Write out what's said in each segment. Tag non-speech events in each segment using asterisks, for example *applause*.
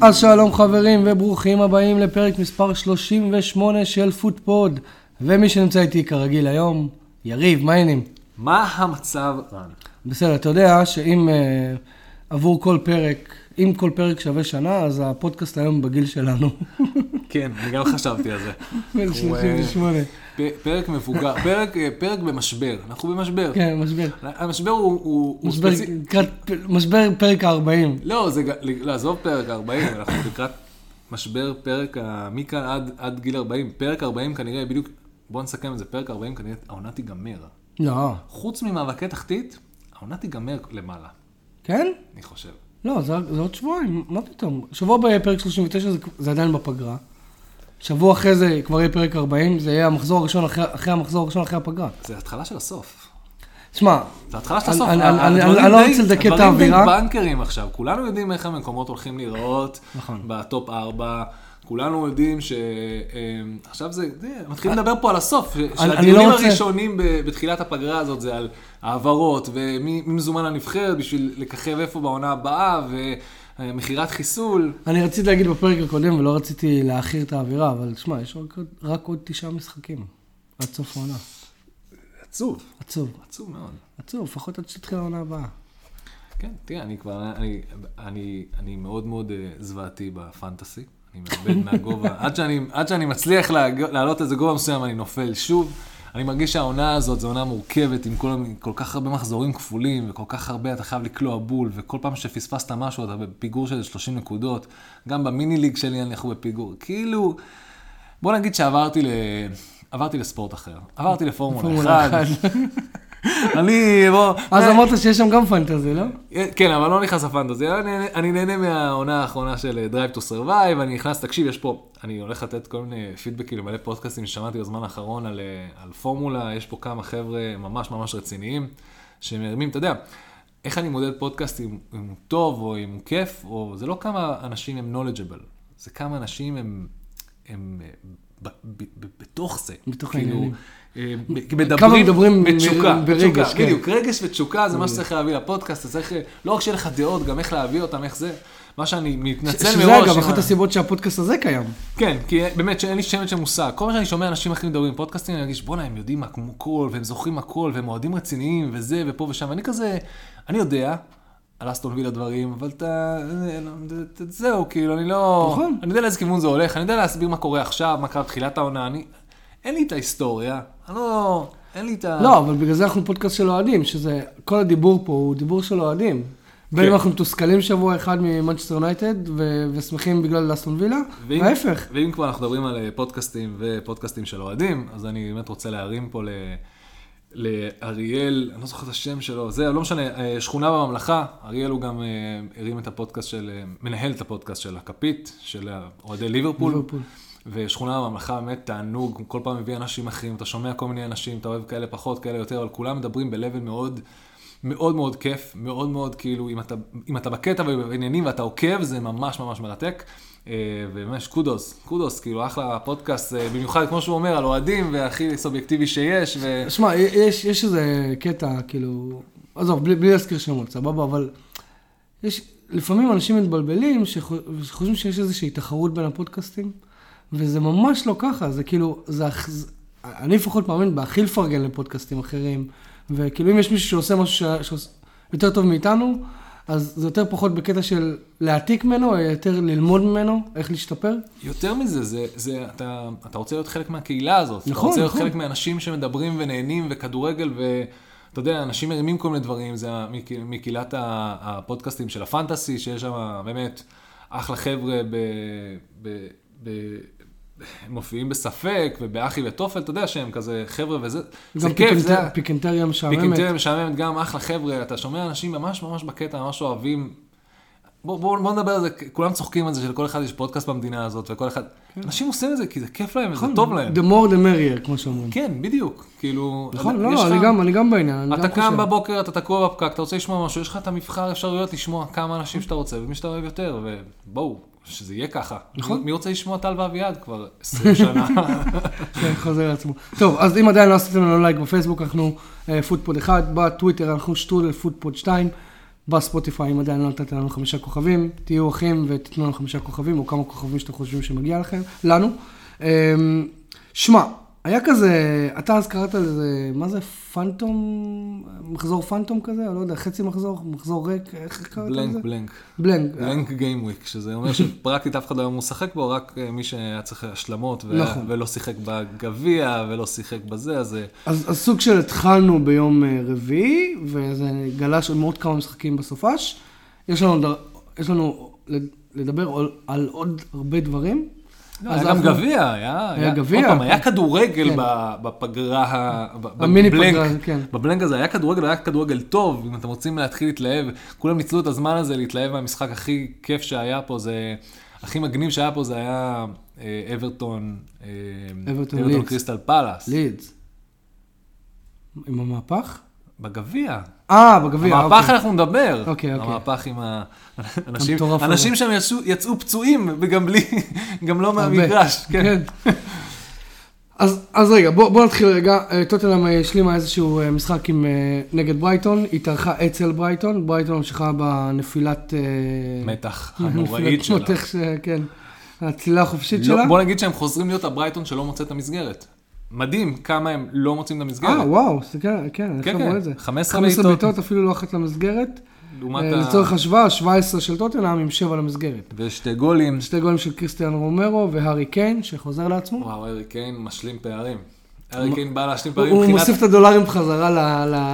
אז שלום חברים וברוכים הבאים לפרק מספר 38 של פוטפוד. ומי שנמצא איתי כרגיל היום, יריב, מה העניינים? מה המצב, רן? בסדר, אתה יודע שאם uh, עבור כל פרק, אם כל פרק שווה שנה, אז הפודקאסט היום בגיל שלנו. כן, אני גם חשבתי על זה. בן 38. פ- פרק מבוגר, פרק, אה, פרק במשבר, אנחנו במשבר. כן, משבר. המשבר הוא, הוא, משבר, ספצי... לקראת משבר פרק ה-40. לא, זה לעזוב פרק 40, אנחנו לקראת משבר פרק ה... מכאן עד, עד גיל 40. פרק 40 כנראה בדיוק, בוא נסכם את זה, פרק 40 כנראה העונה תיגמר. לא. חוץ ממאבקי תחתית, העונה תיגמר למעלה, כן? אני חושב. לא, זה, זה עוד שבועיים, מה פתאום? שבוע בפרק 39 זה, זה עדיין בפגרה. שבוע אחרי זה כבר יהיה פרק 40, זה יהיה המחזור הראשון אחרי, אחרי המחזור הראשון אחרי הפגרה. זה התחלה של הסוף. תשמע, זה התחלה של הסוף. אני- לא רוצה לדכא את הדברים די האווירה. בנקרים עכשיו, כולנו יודעים איך המקומות הולכים להיראות נכון. בטופ 4. כולנו יודעים ש... אה, עכשיו זה, זה, מתחילים לדבר פה על הסוף, שהדיונים לא רוצה- הראשונים בתחילת הפגרה הזאת זה על העברות, ומי מי מזומן לנבחרת בשביל לככב איפה בעונה הבאה, ומכירת חיסול. אני רציתי להגיד בפרק הקודם ולא רציתי להעכיר את האווירה, אבל תשמע, יש רק, רק עוד תשעה משחקים עד סוף העונה. עצוב, עצוב, עצוב מאוד. עצוב, לפחות עד שתתחיל העונה הבאה. כן, תראה, אני כבר, אני, אני, אני מאוד מאוד אה, זוועתי בפנטסי. אני מאבד מהגובה. עד שאני, עד שאני מצליח לעלות איזה גובה מסוים, אני נופל שוב. אני מרגיש שהעונה הזאת זו עונה מורכבת עם כל, כל כך הרבה מחזורים כפולים, וכל כך הרבה אתה חייב לקלוע בול, וכל פעם שפספסת משהו אתה בפיגור של 30 נקודות. גם במיני ליג שלי אנחנו בפיגור. כאילו, בוא נגיד שעברתי ל... עברתי לספורט אחר. עברתי לפורמולה פורמולה 1. *laughs* אני, בוא... אז אמרת שיש שם גם פנטזי, לא? כן, אבל לא נכנס לפנטזי, אני נהנה- מהעונה האחרונה של אה, Drive to Survive, אני נכנס, תקשיב, יש פה, אני הולך לתת כל מיני פידבקים למלא פודקאסטים ששמעתי בזמן האחרון על, אה, על פורמולה, יש פה כמה חבר'ה ממש ממש רציניים, שמרימים, אתה יודע, איך אני מודד פודקאסט אם אם הוא טוב או אם הוא כיף, או זה לא כמה אנשים הם knowledgeable, זה כמה אנשים הם, הם אה, ב, ב, ב, בתוך זה. בתוך כאילו, העניינים. אה, מדברים, מדברים בתשוקה, ברגש, בתשוקה, כן. בדיוק, רגש ותשוקה זה מה שצריך להביא לפודקאסט, אז צריך, לא רק שיהיה לך דעות, גם איך להביא אותם, איך זה. מה שאני מתנצל מראש. שזה אגב אחת הסיבות שהפודקאסט הזה קיים. כן, כי באמת שאין לי שמץ של מושג. כל מה שאני שומע אנשים אחרים מדברים בפודקאסטים, אני מרגיש, בואנה, הם יודעים הכל, והם זוכרים הכל, והם אוהדים רציניים, וזה, ופה ושם. ואני כזה, אני יודע על אסטון וילה דברים, אבל אתה, זהו, כאילו, אני לא... נכון. אני יודע לאיזה כיוון זה הולך, אני יודע להסביר מה קורה עכשיו, מה קרה בתחילת העונה, אני... אין לי את ההיסטוריה, אני לא... אין לי את ה... לא, אבל בגלל זה אנחנו פודקאסט של אוהדים, שזה, כל הדיבור פה הוא דיבור של אוהדים. בין אם כן. אנחנו מתוסכלים שבוע אחד ממנצ'סטר יונייטד ושמחים בגלל אסטון וילה, ההפך. ואם כבר אנחנו מדברים על אה, פודקאסטים ופודקאסטים של אוהדים, אז אני באמת רוצה להרים פה ל... לאריאל, אני לא זוכר את השם שלו, זה לא משנה, אה, שכונה בממלכה, אריאל הוא גם אה, הרים את הפודקאסט של, מנהל את הפודקאסט של הכפית, של אוהדי ליברפול. ליברפול. ושכונה בממלכה באמת תענוג, כל פעם מביא אנשים אחרים, אתה שומע כל מיני אנשים, אתה אוהב כאלה פחות, כאלה יותר, אבל כולם מדברים ב-level מאוד, מאוד מאוד כיף, מאוד מאוד כאילו, אם אתה, אם אתה בקטע ובעניינים ואתה עוקב, זה ממש ממש מרתק. אה, וממש קודוס, קודוס, כאילו אחלה פודקאסט, אה, במיוחד כמו שהוא אומר, על אוהדים, והכי סובייקטיבי שיש, ו... שמע, יש, יש איזה קטע, כאילו, עזוב, בלי, בלי להזכיר שמות, סבבה, אבל יש, לפעמים אנשים מתבלבלים שחו- שחושבים שיש איזושהי תחרות בין הפודקאסטים, וזה ממש לא ככה, זה כאילו, זה, אני לפחות מאמין בהכי לפרגן לפודקאסטים אחרים, וכאילו אם יש מישהו שעושה משהו ש- שעושה יותר טוב מאיתנו, אז זה יותר פחות בקטע של להעתיק ממנו, או יותר ללמוד ממנו, איך להשתפר. יותר מזה, זה, זה, אתה, אתה רוצה להיות חלק מהקהילה הזאת. נכון, אתה רוצה להיות נכון. חלק מאנשים שמדברים ונהנים וכדורגל, ואתה יודע, אנשים מרימים כל מיני דברים, זה מק- מקהילת הפודקאסטים של הפנטסי, שיש שם באמת אחלה חבר'ה ב... ב, ב מופיעים בספק, ובאחי ותופל, אתה יודע שהם כזה חבר'ה וזה, זה גם כיף, פיקנטר- זה... פיקנטריה משעממת. פיקינטריה משעממת, גם אחלה חבר'ה, אתה שומע אנשים ממש ממש בקטע, ממש אוהבים. בוא, בוא, בוא נדבר על זה, כולם צוחקים על זה שלכל אחד יש פודקאסט במדינה הזאת, וכל אחד, אנשים עושים את זה כי זה כיף להם וזה טוב להם. The more the merrier, כמו שאומרים. כן, בדיוק, כאילו, נכון, לא, לא, לך- אני גם, אני גם בעניין, אני אתה גם קם חושב. בבוקר, אתה תקוע בפקק, אתה רוצה לשמוע משהו, יש לך את המבחר אפשרויות לשמוע כמה אנשים שאתה רוצה, ומי שאתה אוהב יותר, ובואו, שזה יהיה ככה. נכון. מי- רוצה לשמוע טל ואביעד כבר 20 שנה? *laughs* כן, חוזר לעצמו. טוב, אז אם עדיין לא עשיתם לנו לייק בפייסבוק, אנחנו אה, פודפוד 1, בטוויטר אנחנו שטרודל פודפוד 2. בספוטיפיי, אם עדיין לא נתתם לנו חמישה כוכבים, תהיו אחים ותיתנו לנו חמישה כוכבים, או כמה כוכבים שאתם חושבים שמגיע לכם, לנו. אמ, שמע, היה כזה, אתה אז קראת לזה, מה זה, פנטום, מחזור פנטום כזה? לא יודע, חצי מחזור, מחזור ריק, איך קראת לזה? blank, blank. בלנק. בלנק גיימוויק, שזה אומר שפרקטית אף אחד לא היה משחק בו, רק אה, מי שהיה צריך השלמות, ו- נכון. ולא שיחק בגביע, ולא שיחק בזה, אז... אה, אז, אז סוג של התחלנו ביום אה, רביעי, וזה גלש עוד מאוד כמה משחקים בסופש. יש לנו, יש לנו לד- לדבר על, על עוד הרבה דברים. לא, היה גם גביע, היה... היה גביע, עוד פעם, כן. היה כדורגל כן. בפגרה, המיני בבלנק. פגרה, כן. בבלנק הזה היה כדורגל, היה כדורגל טוב, אם אתם רוצים להתחיל להתלהב, כולם ניצלו את הזמן הזה להתלהב מהמשחק הכי כיף שהיה פה, זה, הכי מגניב שהיה פה זה היה אה, אברטון, אה, אברטון אברטון. קריסטל פלאס, לידס. עם המהפך? בגביע. אה, בגביע, המהפך אוקיי. אנחנו נדבר. אוקיי, אוקיי. המהפך עם האנשים, אנשים. שם יצאו, פצועים, וגם בלי, גם לא. מהמגרש. כן. אז, אז רגע, בוא, בוא נתחיל רגע. אה, טוטנאם אה, השלימה איזשהו אה, משחק עם, נגד ברייטון, התארחה אצל ברייטון, ברייטון ממשיכה בנפילת... מתח *laughs* הנוראית שלה. ש- כן, הצלילה החופשית לא, שלה. בוא נגיד שהם חוזרים להיות הברייטון שלא מוצא את המסגרת. מדהים כמה הם לא מוצאים את המסגרת. אה, וואו, זה כן, כן, אני כן, עכשיו כן, רואה את זה. 15 15 בעיטות. בעיטות, אפילו לא אחת למסגרת. לעומת אה, ה... לצורך השוואה, 17 של טוטנאם עם 7 למסגרת. ושתי גולים. שתי גולים של קריסטיאן רומרו והארי קיין, שחוזר לעצמו. וואו, ארי קיין משלים פערים. ארי קיין בא להשלים הוא פערים הוא מבחינת... מוסיף את הדולרים בחזרה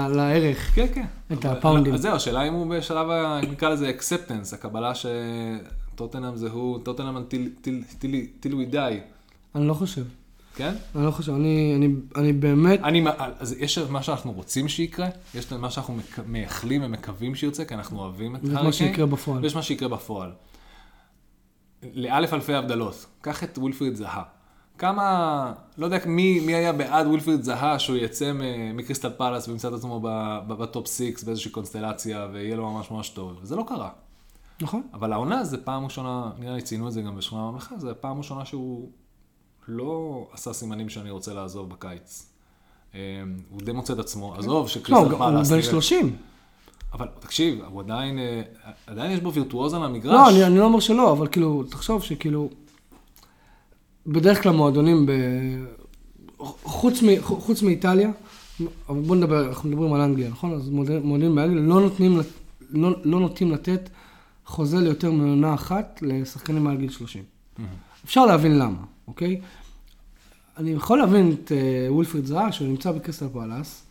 לערך. כן, כן. את הפאונדים. זהו, השאלה אם הוא בשלב, נקרא לזה אקספטנס, הקבלה שטוטנאם זה הוא, טוטנאם we die, אני לא חושב. כן? אני לא חושב, אני, אני, אני באמת, אני, אז יש מה שאנחנו רוצים שיקרה, יש מה שאנחנו מק- מייחלים ומקווים שירצה, כי אנחנו אוהבים את הארי מה קיין. שיקרה בפועל. ויש מה שיקרה בפועל. לאלף אלפי הבדלות. קח את ווילפריד זהה. כמה, לא יודע מי, מי היה בעד ווילפריד זאהה שהוא יצא מקריסטל פאלאס וימצא את עצמו ב top six באיזושהי קונסטלציה ויהיה לו ממש ממש טוב. וזה לא קרה. נכון? אבל העונה זה פעם ראשונה, נראה לי ציינו את זה גם בשכונה הממלכה, זה פעם ראשונה שהוא לא עשה סימנים שאני רוצה לעזוב בקיץ. אה, הוא די מוצא את עצמו, עזוב לא, הוא שקריסטל גם- הוא בן נראה- 30. אבל תקשיב, הוא עדיין, אה, עדיין יש בו וירטואוז על המגרש. לא, אני, אני לא אומר שלא, אבל כאילו, תחשוב שכאילו, בדרך כלל מועדונים, ב... חוץ, מ... חוץ מאיטליה, אבל בוא נדבר, אנחנו מדברים על אנגליה, נכון? אז מועדונים באנגליה לא נותנים, לא, לא נוטים לתת חוזה ליותר מעונה אחת לשחקנים מעל גיל 30. אפשר להבין למה, אוקיי? אני יכול להבין את uh, ווילפריד זהה, שהוא נמצא בקריסטל פלאס,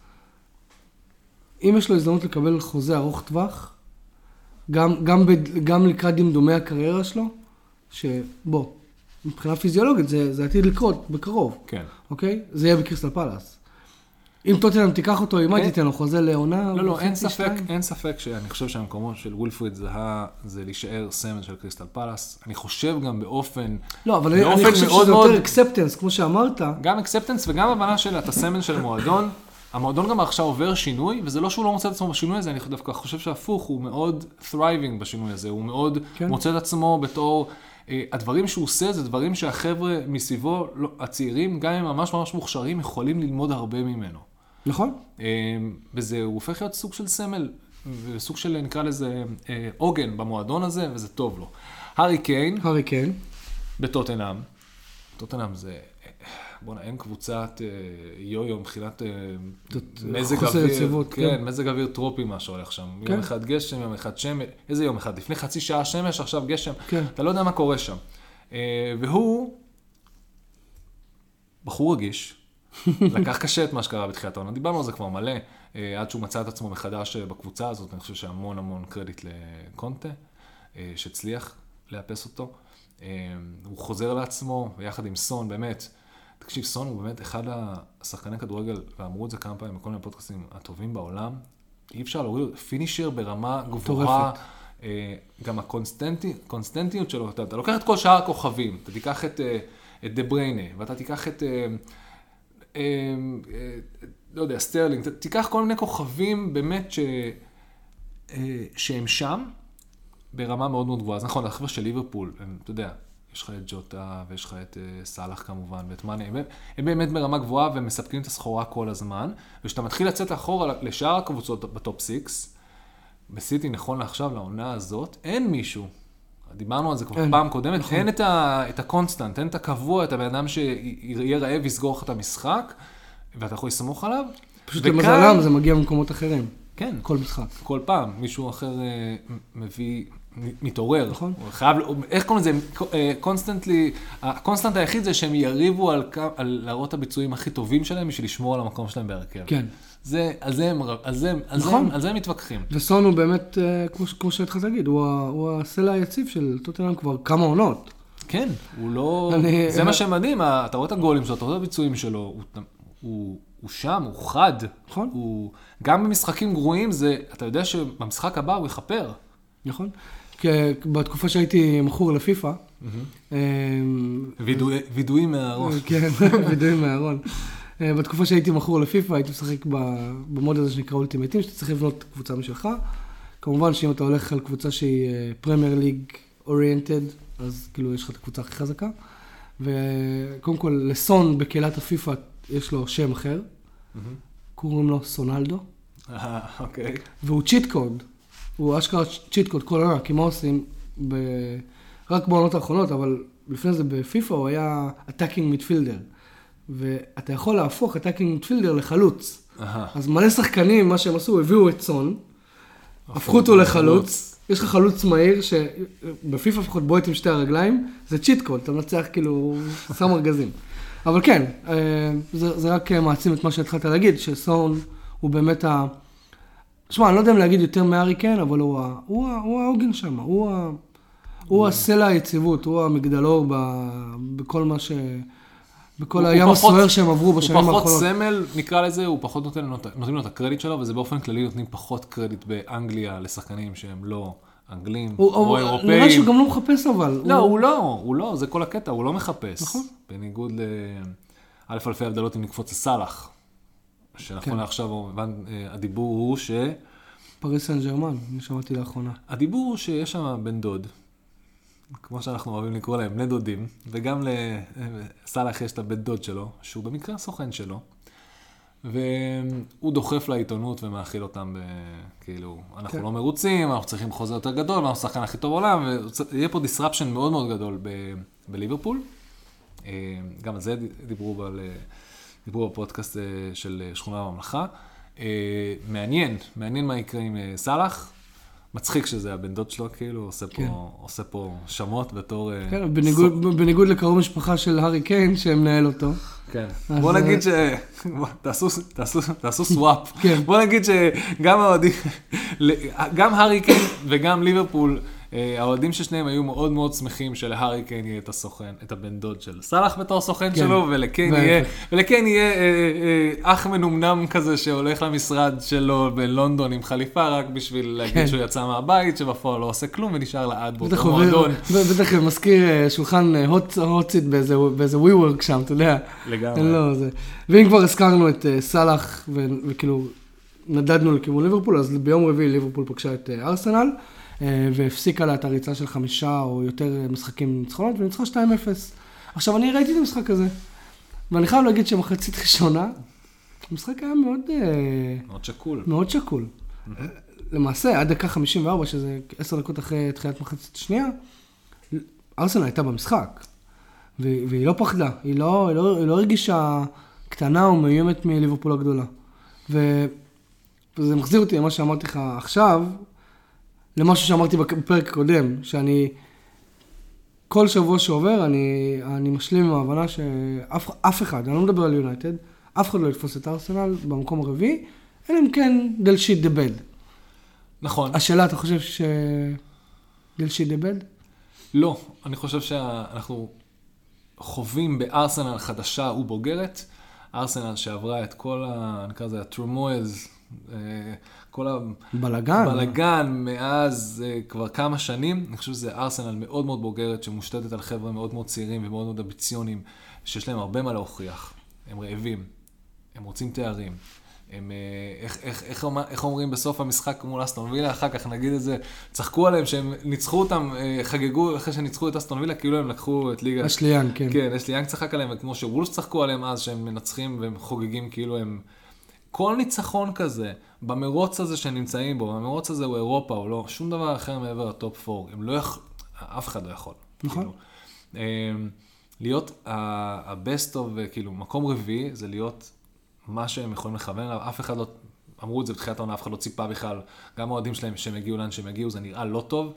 אם יש לו הזדמנות לקבל חוזה ארוך טווח, גם, גם, בד, גם לקראת דמדומי הקריירה שלו, שבוא, מבחינה פיזיולוגית זה, זה עתיד לקרות בקרוב, כן. אוקיי? זה יהיה בקריסטל פאלאס. אם טוטנהאם תיקח אותו, אם. הייתי תיתן לו חוזה לעונה, לא, לא, אין ספק. אין ספק שאני חושב שהמקומו של ווילפריד זאהה זה להישאר סמל של קריסטל פאלאס. אני חושב גם באופן, לא, אבל אני, חושב שזה יותר acceptance, כמו שאמרת. גם acceptance וגם הבנה של אתה סמל של מועדון. המועדון גם עכשיו עובר שינוי, וזה לא שהוא לא מוצא את עצמו בשינוי הזה, אני דווקא חושב שהפוך, הוא מאוד thriving בשינוי הזה, הוא מאוד כן. מוצא את עצמו בתור, אה, הדברים שהוא עושה זה דברים שהחבר'ה מסביבו, לא, הצעירים, גם אם הם ממש ממש מוכשרים, יכולים ללמוד הרבה ממנו. נכון? אה, וזה, הוא הופך להיות סוג של סמל, וסוג של נקרא לזה אה, עוגן במועדון הזה, וזה טוב לו. הארי קיין הארי קיין. בטוטנאם, טוטנאם זה, בואנה, אין קבוצת אה, יו-יו מבחינת מזג חוסר אוויר, יציבות, כן, כן. מזג אוויר טרופי מה שהולך שם. כן. יום אחד גשם, יום אחד שמש, איזה יום אחד? לפני חצי שעה שמש, עכשיו גשם. כן. אתה לא יודע מה קורה שם. והוא בחור רגיש, לקח קשה את מה שקרה בתחילת העונה, דיברנו על זה כבר מלא, אה, עד שהוא מצא את עצמו מחדש אה, בקבוצה הזאת, אני חושב שהמון המון קרדיט לקונטה, אה, שהצליח לאפס אותו. אה, הוא חוזר לעצמו, ויחד עם סון, באמת, תקשיב, סון הוא באמת אחד השחקני כדורגל, ואמרו את זה כמה פעמים בכל מיני פודקאסטים, הטובים בעולם. אי אפשר להוריד, finisher ברמה גבוהה. גם הקונסטנטיות שלו, אתה, אתה לוקח את כל שאר הכוכבים, אתה תיקח את, את דה בריינה, ואתה תיקח את, לא יודע, סטרלינג, תיקח כל מיני כוכבים באמת ש, אה, שהם שם ברמה מאוד מאוד גבוהה. אז נכון, החבר'ה של ליברפול, הם, אתה יודע, יש לך את ג'וטה ויש לך את אה, סאלח כמובן ואת מאנה, הם, הם באמת ברמה גבוהה והם מספקים את הסחורה כל הזמן, וכשאתה מתחיל לצאת אחורה לשאר הקבוצות ב top six, בסיטי, נכון לעכשיו, לעונה הזאת, אין מישהו. דיברנו על זה כבר אין, פעם קודמת, נכון. אין את, ה, את ה constant, אין את הקבוע, את הבן אדם שיהיה רעב ויסגור לך את המשחק, ואתה יכול לסמוך עליו. פשוט וכאן- למזלם זה מגיע ממקומות אחרים, כן, כל משחק. כל פעם מישהו אחר אה, מביא, מתעורר. נכון. הוא חייב, איך קוראים לזה? constantly, ה constant היחיד זה שהם יריבו על, על להראות את הביצועים הכי טובים שלהם בשביל לשמור על המקום שלהם בהרכב. כן. זה, על זה הם, על זה, על זה, נכון. הם- על זה הם מתווכחים. וסון הוא באמת, אה, כמו, כמו שהתחלת להגיד, הוא, הוא הסלע היציב של טוטנהאם כבר כמה עונות. כן, הוא לא... אני- זה מה שמדהים, אתה רואה את הגולים שלו, אתה רואה את הביצועים שלו, הוא, הוא, הוא שם, הוא חד. נכון. הוא, גם במשחקים גרועים, זה, אתה יודע שבמשחק הבא הוא יכפר. נכון? בתקופה שהייתי מכור לפיפא, וידואי- וידועים מהראש. כן, וידועים מהארון. *laughs* אה, בתקופה שהייתי מכור לפיפא, הייתי משחק במוד הזה שנקרא אולטימטים, שאתה צריך לבנות קבוצה משלך. כמובן שאם אתה הולך על קבוצה שהיא Premier League oriented, אז כאילו יש לך את הקבוצה הכי חזקה. וקודם כל, לסון בקהילת הפיפא יש לו שם אחר, קוראים לו סונלדו, אה, אוקיי. והוא cheat code. הוא אשכרה cheat code כל עונה, כי מה עושים? ב... רק בעונות האחרונות, אבל לפני זה בפיפא הוא היה attacking midfielder. ואתה יכול להפוך attacking midfielder לחלוץ. אהה. אז מלא שחקנים, מה שהם עשו, הביאו את סון, הפכו אותו לחלוץ. יש לך חלוץ מהיר, שבפיפ"א לפחות בועט עם שתי הרגליים, זה צ'יט קוד, אתה מנצח כאילו, *laughs* שם ארגזים. אבל כן, אה, זה, זה רק מעצים את מה שהתחלת להגיד, שסון הוא באמת ה... שמע, אני לא יודע אם להגיד יותר מארי קיין, אבל הוא ה- הוא ה- הוא העוגן שם, הוא ה- הוא הסלע היציבות, הוא המגדלור ב- בכל מה ש... בכל הוא- הים הוא הסוער שהם עברו בשנים הוא פחות האחרונות. סמל, נקרא לזה, הוא פחות נותן נותנים לו את הקרדיט שלו, וזה באופן כללי נותנים פחות קרדיט באנגליה לשחקנים שהם לא אנגלים הוא- או הוא- אירופאים. נראה שהוא גם לא מחפש אבל. לא, הוא לא, הוא לא, זה כל הקטע, הוא לא מחפש. נכון. בניגוד ל... א', אלפי הבדלות אם נקפוץ לסאלח. שנכון כן. לעכשיו, הוא- אה, הדיבור הוא ש... פריס סן ג'רמן, אני שמעתי לאחרונה. הדיבור הוא שיש שם בן דוד, כמו שאנחנו אוהבים לקרוא להם, בני דודים, וגם לסאלח יש את הבן דוד שלו, שהוא במקרה הסוכן שלו, והוא דוחף לעיתונות ומאכיל אותם, ב... כאילו, אנחנו כן. לא מרוצים, אנחנו צריכים חוזה יותר גדול, ואנחנו השחקן הכי טוב בעולם, ויהיה פה disruption מאוד מאוד גדול ב... בליברפול. אה, גם על זה דיברו, ב... דיברו בפודקאסט אה, של שכונה בממלכה. אה, מעניין, מעניין מה יקרה עם אה, סאלח. מצחיק שזה הבן דוד שלו, כאילו, עושה פה, כן. עושה פה שמות בתור... אה, כן, בניגוד, בניגוד לקרוב משפחה של הארי קיין, שמנהל אותו. כן. אז בוא זה- נגיד ש... תעשו, תעשו, תעשו *laughs* סוואפ. כן. בוא נגיד שגם האוהדים, *laughs* גם הארי קיין וגם ליברפול, אה, האוהדים של שניהם היו מאוד מאוד שמחים שלהארי קיין יהיה את הסוכן, את הבן דוד של סאלח בתור סוכן כן. שלו, ולקיין. יהיה, ולקיין יהיה אה, אה, אח מנומנם כזה שהולך למשרד שלו בלונדון עם חליפה רק בשביל להגיד כן. שהוא יצא מהבית, שבפועל לא עושה כלום ונשאר לעד באותו בטח הוא מועדון. בטח מזכיר אה, שולחן הוטסיט באיזה ווי וורק שם, אתה יודע. לגמרי. לו זה. ואם כבר הזכרנו את אה, סאלח, וכאילו נדדנו לכיוון ליברפול, אז ביום רביעי ליברפול פגשה את אה, ארסנל, אה, והפסיקה לה את הריצה של חמישה או יותר אה, משחקים ניצחונות, וניצחה 2-0. עכשיו, אני ראיתי את המשחק הזה, ואני חייב להגיד שמחצית ראשונה, המשחק היה מאוד, אה, מאוד שקול. מאוד שקול. למעשה, עד דקה 54, שזה עשר דקות אחרי תחילת מחצית שנייה, ארסנל הייתה במשחק. והיא לא פחדה, היא לא, היא, לא, היא לא הרגישה קטנה או מאוימת מליברפול הגדולה. וזה מחזיר אותי למה שאמרתי לך עכשיו, למשהו שאמרתי בפ- בפרק הקודם, שאני כל שבוע שעובר אני, אני משלים עם ההבנה שאף אף אחד, אני לא מדבר על יונייטד, אף אחד לא יתפוס את ארסנל במקום הרביעי, אלא אם כן דל שיט דה בד. נכון. השאלה, אתה חושב ש... דל שיט דה בד? לא, אני חושב שאנחנו חווים בארסנל חדשה ובוגרת, ארסנל שעברה את כל ה... נקרא לזה הטרמויז, אה, כל. הבלגן מאז אה, כבר כמה שנים. אני חושב שזה ארסנל מאוד מאוד בוגרת, שמושתתת על חבר'ה מאוד מאוד צעירים ומאוד מאוד אמביציונים, שיש להם הרבה מה להוכיח. הם רעבים, הם רוצים תארים. הם, אה, איך, איך, איך, איך אומרים בסוף המשחק מול אסטון וילה, אחר כך נגיד את זה, צחקו עליהם שהם ניצחו אותם, אה, חגגו אחרי שניצחו את אסטון וילה, כאילו הם לקחו את ליגה. אשליאן, כן. כן, יש לי יאנג צחק עליהם, וכמו שוולס צחקו עליהם אז, שהם מנצחים והם חוגגים כאילו הם כל ניצחון כזה, במרוץ הזה שהם נמצאים בו, המרוץ הזה הוא אירופה, הוא לא שום דבר אחר מעבר לטופ 4, הם לא יכול, אף אחד לא יכול. נכון. כאילו. אמ, להיות ה-best of, כאילו, מקום רביעי, זה להיות מה שהם יכולים לכוון אליו, אף אחד לא, אמרו את זה בתחילת העונה, אף אחד לא ציפה בכלל, גם האוהדים שלהם שהם יגיעו לאן שהם יגיעו, זה נראה לא טוב.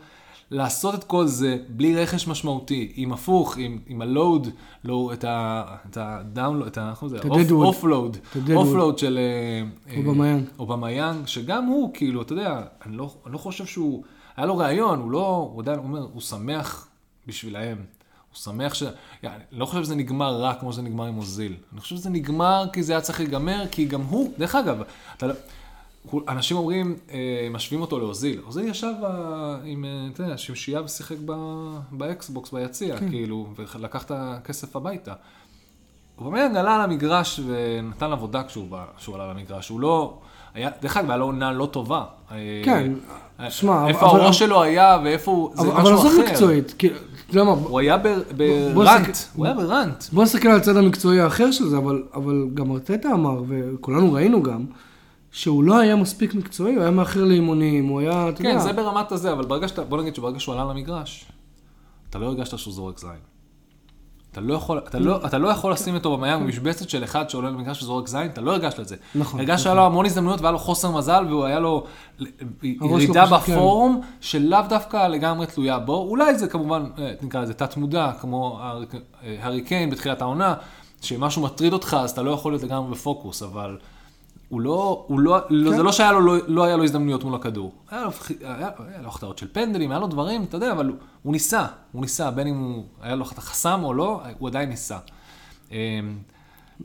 לעשות את כל זה בלי רכש משמעותי, עם הפוך, עם, עם הלואוד, לא, את ה... את הדאונלוד, את ה... איך. אופלואוד. את ה-deadwood. אופלואוד של... אה, אה, אובמיאנג. אובמיאנג, שגם הוא, כאילו, אתה יודע, אני לא, אני לא חושב שהוא... היה לו רעיון, הוא לא... הוא עדיין אומר, הוא שמח בשבילהם. הוא שמח ש... אני לא חושב שזה נגמר רק כמו שזה נגמר עם אוזיל. אני חושב שזה נגמר כי זה היה צריך להיגמר, כי גם הוא, דרך אגב, אתה לא... אנשים אומרים, אה, משווים אותו לאוזיל. אוזיל ישב אה, עם, אה, אתה יודע, שמשייה ושיחק ב- באקסבוקס ביציע, כן. כאילו, ולקח את הכסף הביתה. הוא באמת עלה על המגרש ונתן עבודה כשהוא, בא, כשהוא עלה למגרש. הוא לא... היה, דרך אגב, היה לו עונה לא טובה. כן, שמע, איפה הראש שלו היה ואיפה הוא... זה אבל. עזוב מקצועית, אתה יודע מה, הוא היה ב- בוא ברנט. נסתכל- הוא היה ברנט. בוא נסתכל על הצד המקצועי האחר של זה, אבל, אבל גם ארטטה אמר, וכולנו ראינו גם, שהוא לא היה מספיק מקצועי, הוא היה מאחר לאימונים, הוא היה, אתה כן, יודע, זה ברמת הזה, אבל ברגע שאתה... בוא נגיד שברגע שהוא עלה למגרש, אתה לא הרגשת שהוא זורק זין. אתה לא יכול, אתה לא, אתה לא יכול לשים אותו במיאם במשבצת של אחד שעולה למגרש וזורק זין, אתה לא הרגשת את זה. נכון, הרגשת שהיה לו המון הזדמנויות והיה לו חוסר מזל, והוא היה לו שלו ירידה כן. בפורום, שלאו דווקא לגמרי תלויה בו. אולי זה כמובן, אה, נקרא לזה תת מודע, כמו אה, הארי קיין בתחילת העונה, שמשהו מטריד אותך, אז אתה לא יכול להיות לגמרי בפוקוס, אבל... הוא לא, הוא לא, לא כן. זה לא שהיה לו, לא, לא היה לו הזדמנויות מול הכדור. היה לו, היה, היה לו החטאות של פנדלים, היה לו דברים, אתה יודע, אבל הוא, הוא ניסה, הוא ניסה, בין אם הוא, היה לו חסם או לא, הוא עדיין ניסה. אמ,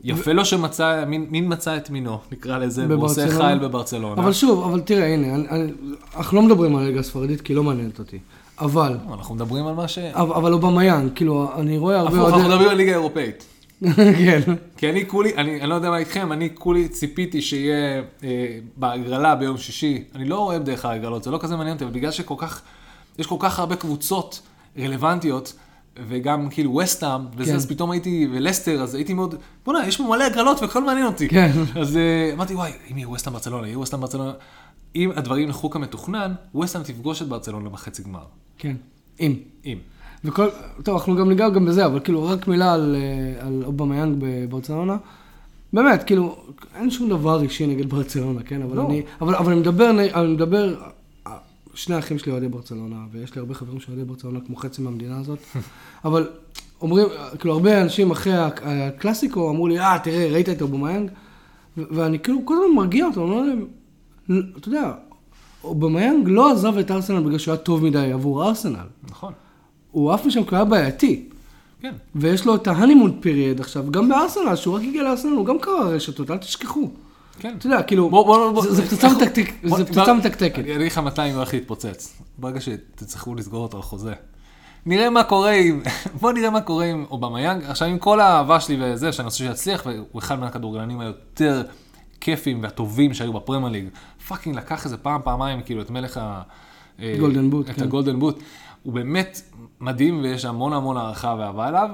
יפה לו שמצא, מין, מין מצא את מינו, נקרא לזה, והוא עושה. חייל בברצלונה. אבל שוב, אבל תראה, הנה, אני, אני, אנחנו לא מדברים על הליגה הספרדית, כי היא לא מעניינת אותי, אבל, אנחנו מדברים על מה ש... אבל, אבל אובמיאן, כאילו, אני רואה הרבה הפוך, אנחנו מדברים על ליגה אירופאית. *laughs* כן, כי אני כולי, אני, אני לא יודע מה איתכם, אני כולי ציפיתי שיהיה אה, בהגרלה ביום שישי. אני לא אוהב דרך ההגרלות, זה לא כזה מעניין אותי, אבל בגלל שכל כך, יש כל כך הרבה קבוצות רלוונטיות, וגם כאילו וסטאם, וזה, כן. אז פתאום הייתי, ולסטר, אז הייתי מאוד, בוא'נה, יש פה מלא הגרלות והכל מעניין אותי. כן. אז אה, אמרתי, וואי, אם יהיה וסטאם ברצלונה, יהיה וסטאם ברצלונה. אם הדברים ילכו כמתוכנן, וסטאם תפגוש את ברצלונה בחצי גמר. כן, אם. אם. וכל, טוב, אנחנו גם ניגע גם בזה, אבל כאילו, רק מילה על, אה, על אובמיאנג בברצלונה. באמת, כאילו, אין שום דבר אישי נגד ברצלונה, כן? אבל לא. אני, אבל, אבל אני מדבר, אני מדבר, אה, שני אחים שלי אוהדי ברצלונה, ויש לי הרבה חברים שאוהדי ברצלונה כמו חצי מהמדינה הזאת, *laughs* אבל אומרים, כאילו, הרבה אנשים אחרי הק- הקלאסיקו אמרו לי, אה, תראה, ראית את אובמיאנג? ו- ואני כאילו כל הזמן מרגיע אותו, אני אומר להם, "ל- אתה יודע, אובמיאנג לא עזב את ארסנל בגלל שהוא היה טוב מדי עבור ארסנל. נכון. הוא עף משם כי הוא היה בעייתי. כן. ויש לו את ה honeymoon period עכשיו, גם בארסנל, שהוא רק הגיע לארסנל, הוא גם קרע רשתות, אל תשכחו. כן. אתה יודע, כאילו, בוא, בוא, בוא, זה- פצצה מתקתק- בוא- זה מתקתקת. אני אגיד לך מתי היא הולכת להתפוצץ. ברגע שתצטרכו לסגור אותו על חוזה. נראה מה קורה עם, *laughs* בוא נראה מה קורה עם אובמיאנג. עכשיו עם כל האהבה שלי וזה, שאני רוצה שיצליח, והוא אחד מהכדורגלנים היותר כיפים והטובים שהיו בפרמייר ליג. fucking לקח איזה פעם, פעמיים, כאילו, את מלך ה... אה, golden boot, את כן. ה golden boot. הוא באמת מדהים ויש המון המון הערכה ואהבה אליו.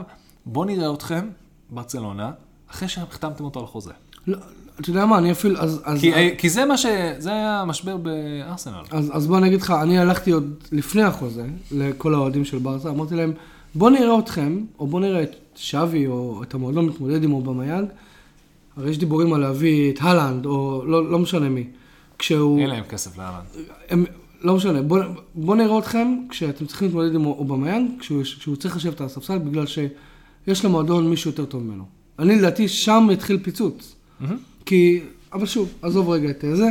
בוא נראה אתכם, ברצלונה, אחרי שהחתמתם אותו על חוזה. לא, אתה יודע מה, אני אפילו, אז, אז, כי, אה, כי זה מה ש... זה היה המשבר בארסנל. אז, אז בוא אני אגיד לך, אני הלכתי עוד לפני החוזה, לכל האוהדים של ברסה, אמרתי להם, בוא נראה אתכם, או בוא נראה את שווי, או את המועדון מתמודד עם אובמיאנג, הרי יש דיבורים על להביא את האלנד, או לא, לא משנה מי. כשהוא... אין להם כסף להאלנד. הם, לא משנה, בוא, בוא נראה אתכם כשאתם צריכים להתמודד עם אובמיאנג, כשהוא, כשהוא צריך לשבת על הספסל, בגלל שיש למועדון מישהו יותר טוב ממנו. אני לדעתי שם התחיל פיצוץ. כי, אבל שוב, עזוב רגע את זה.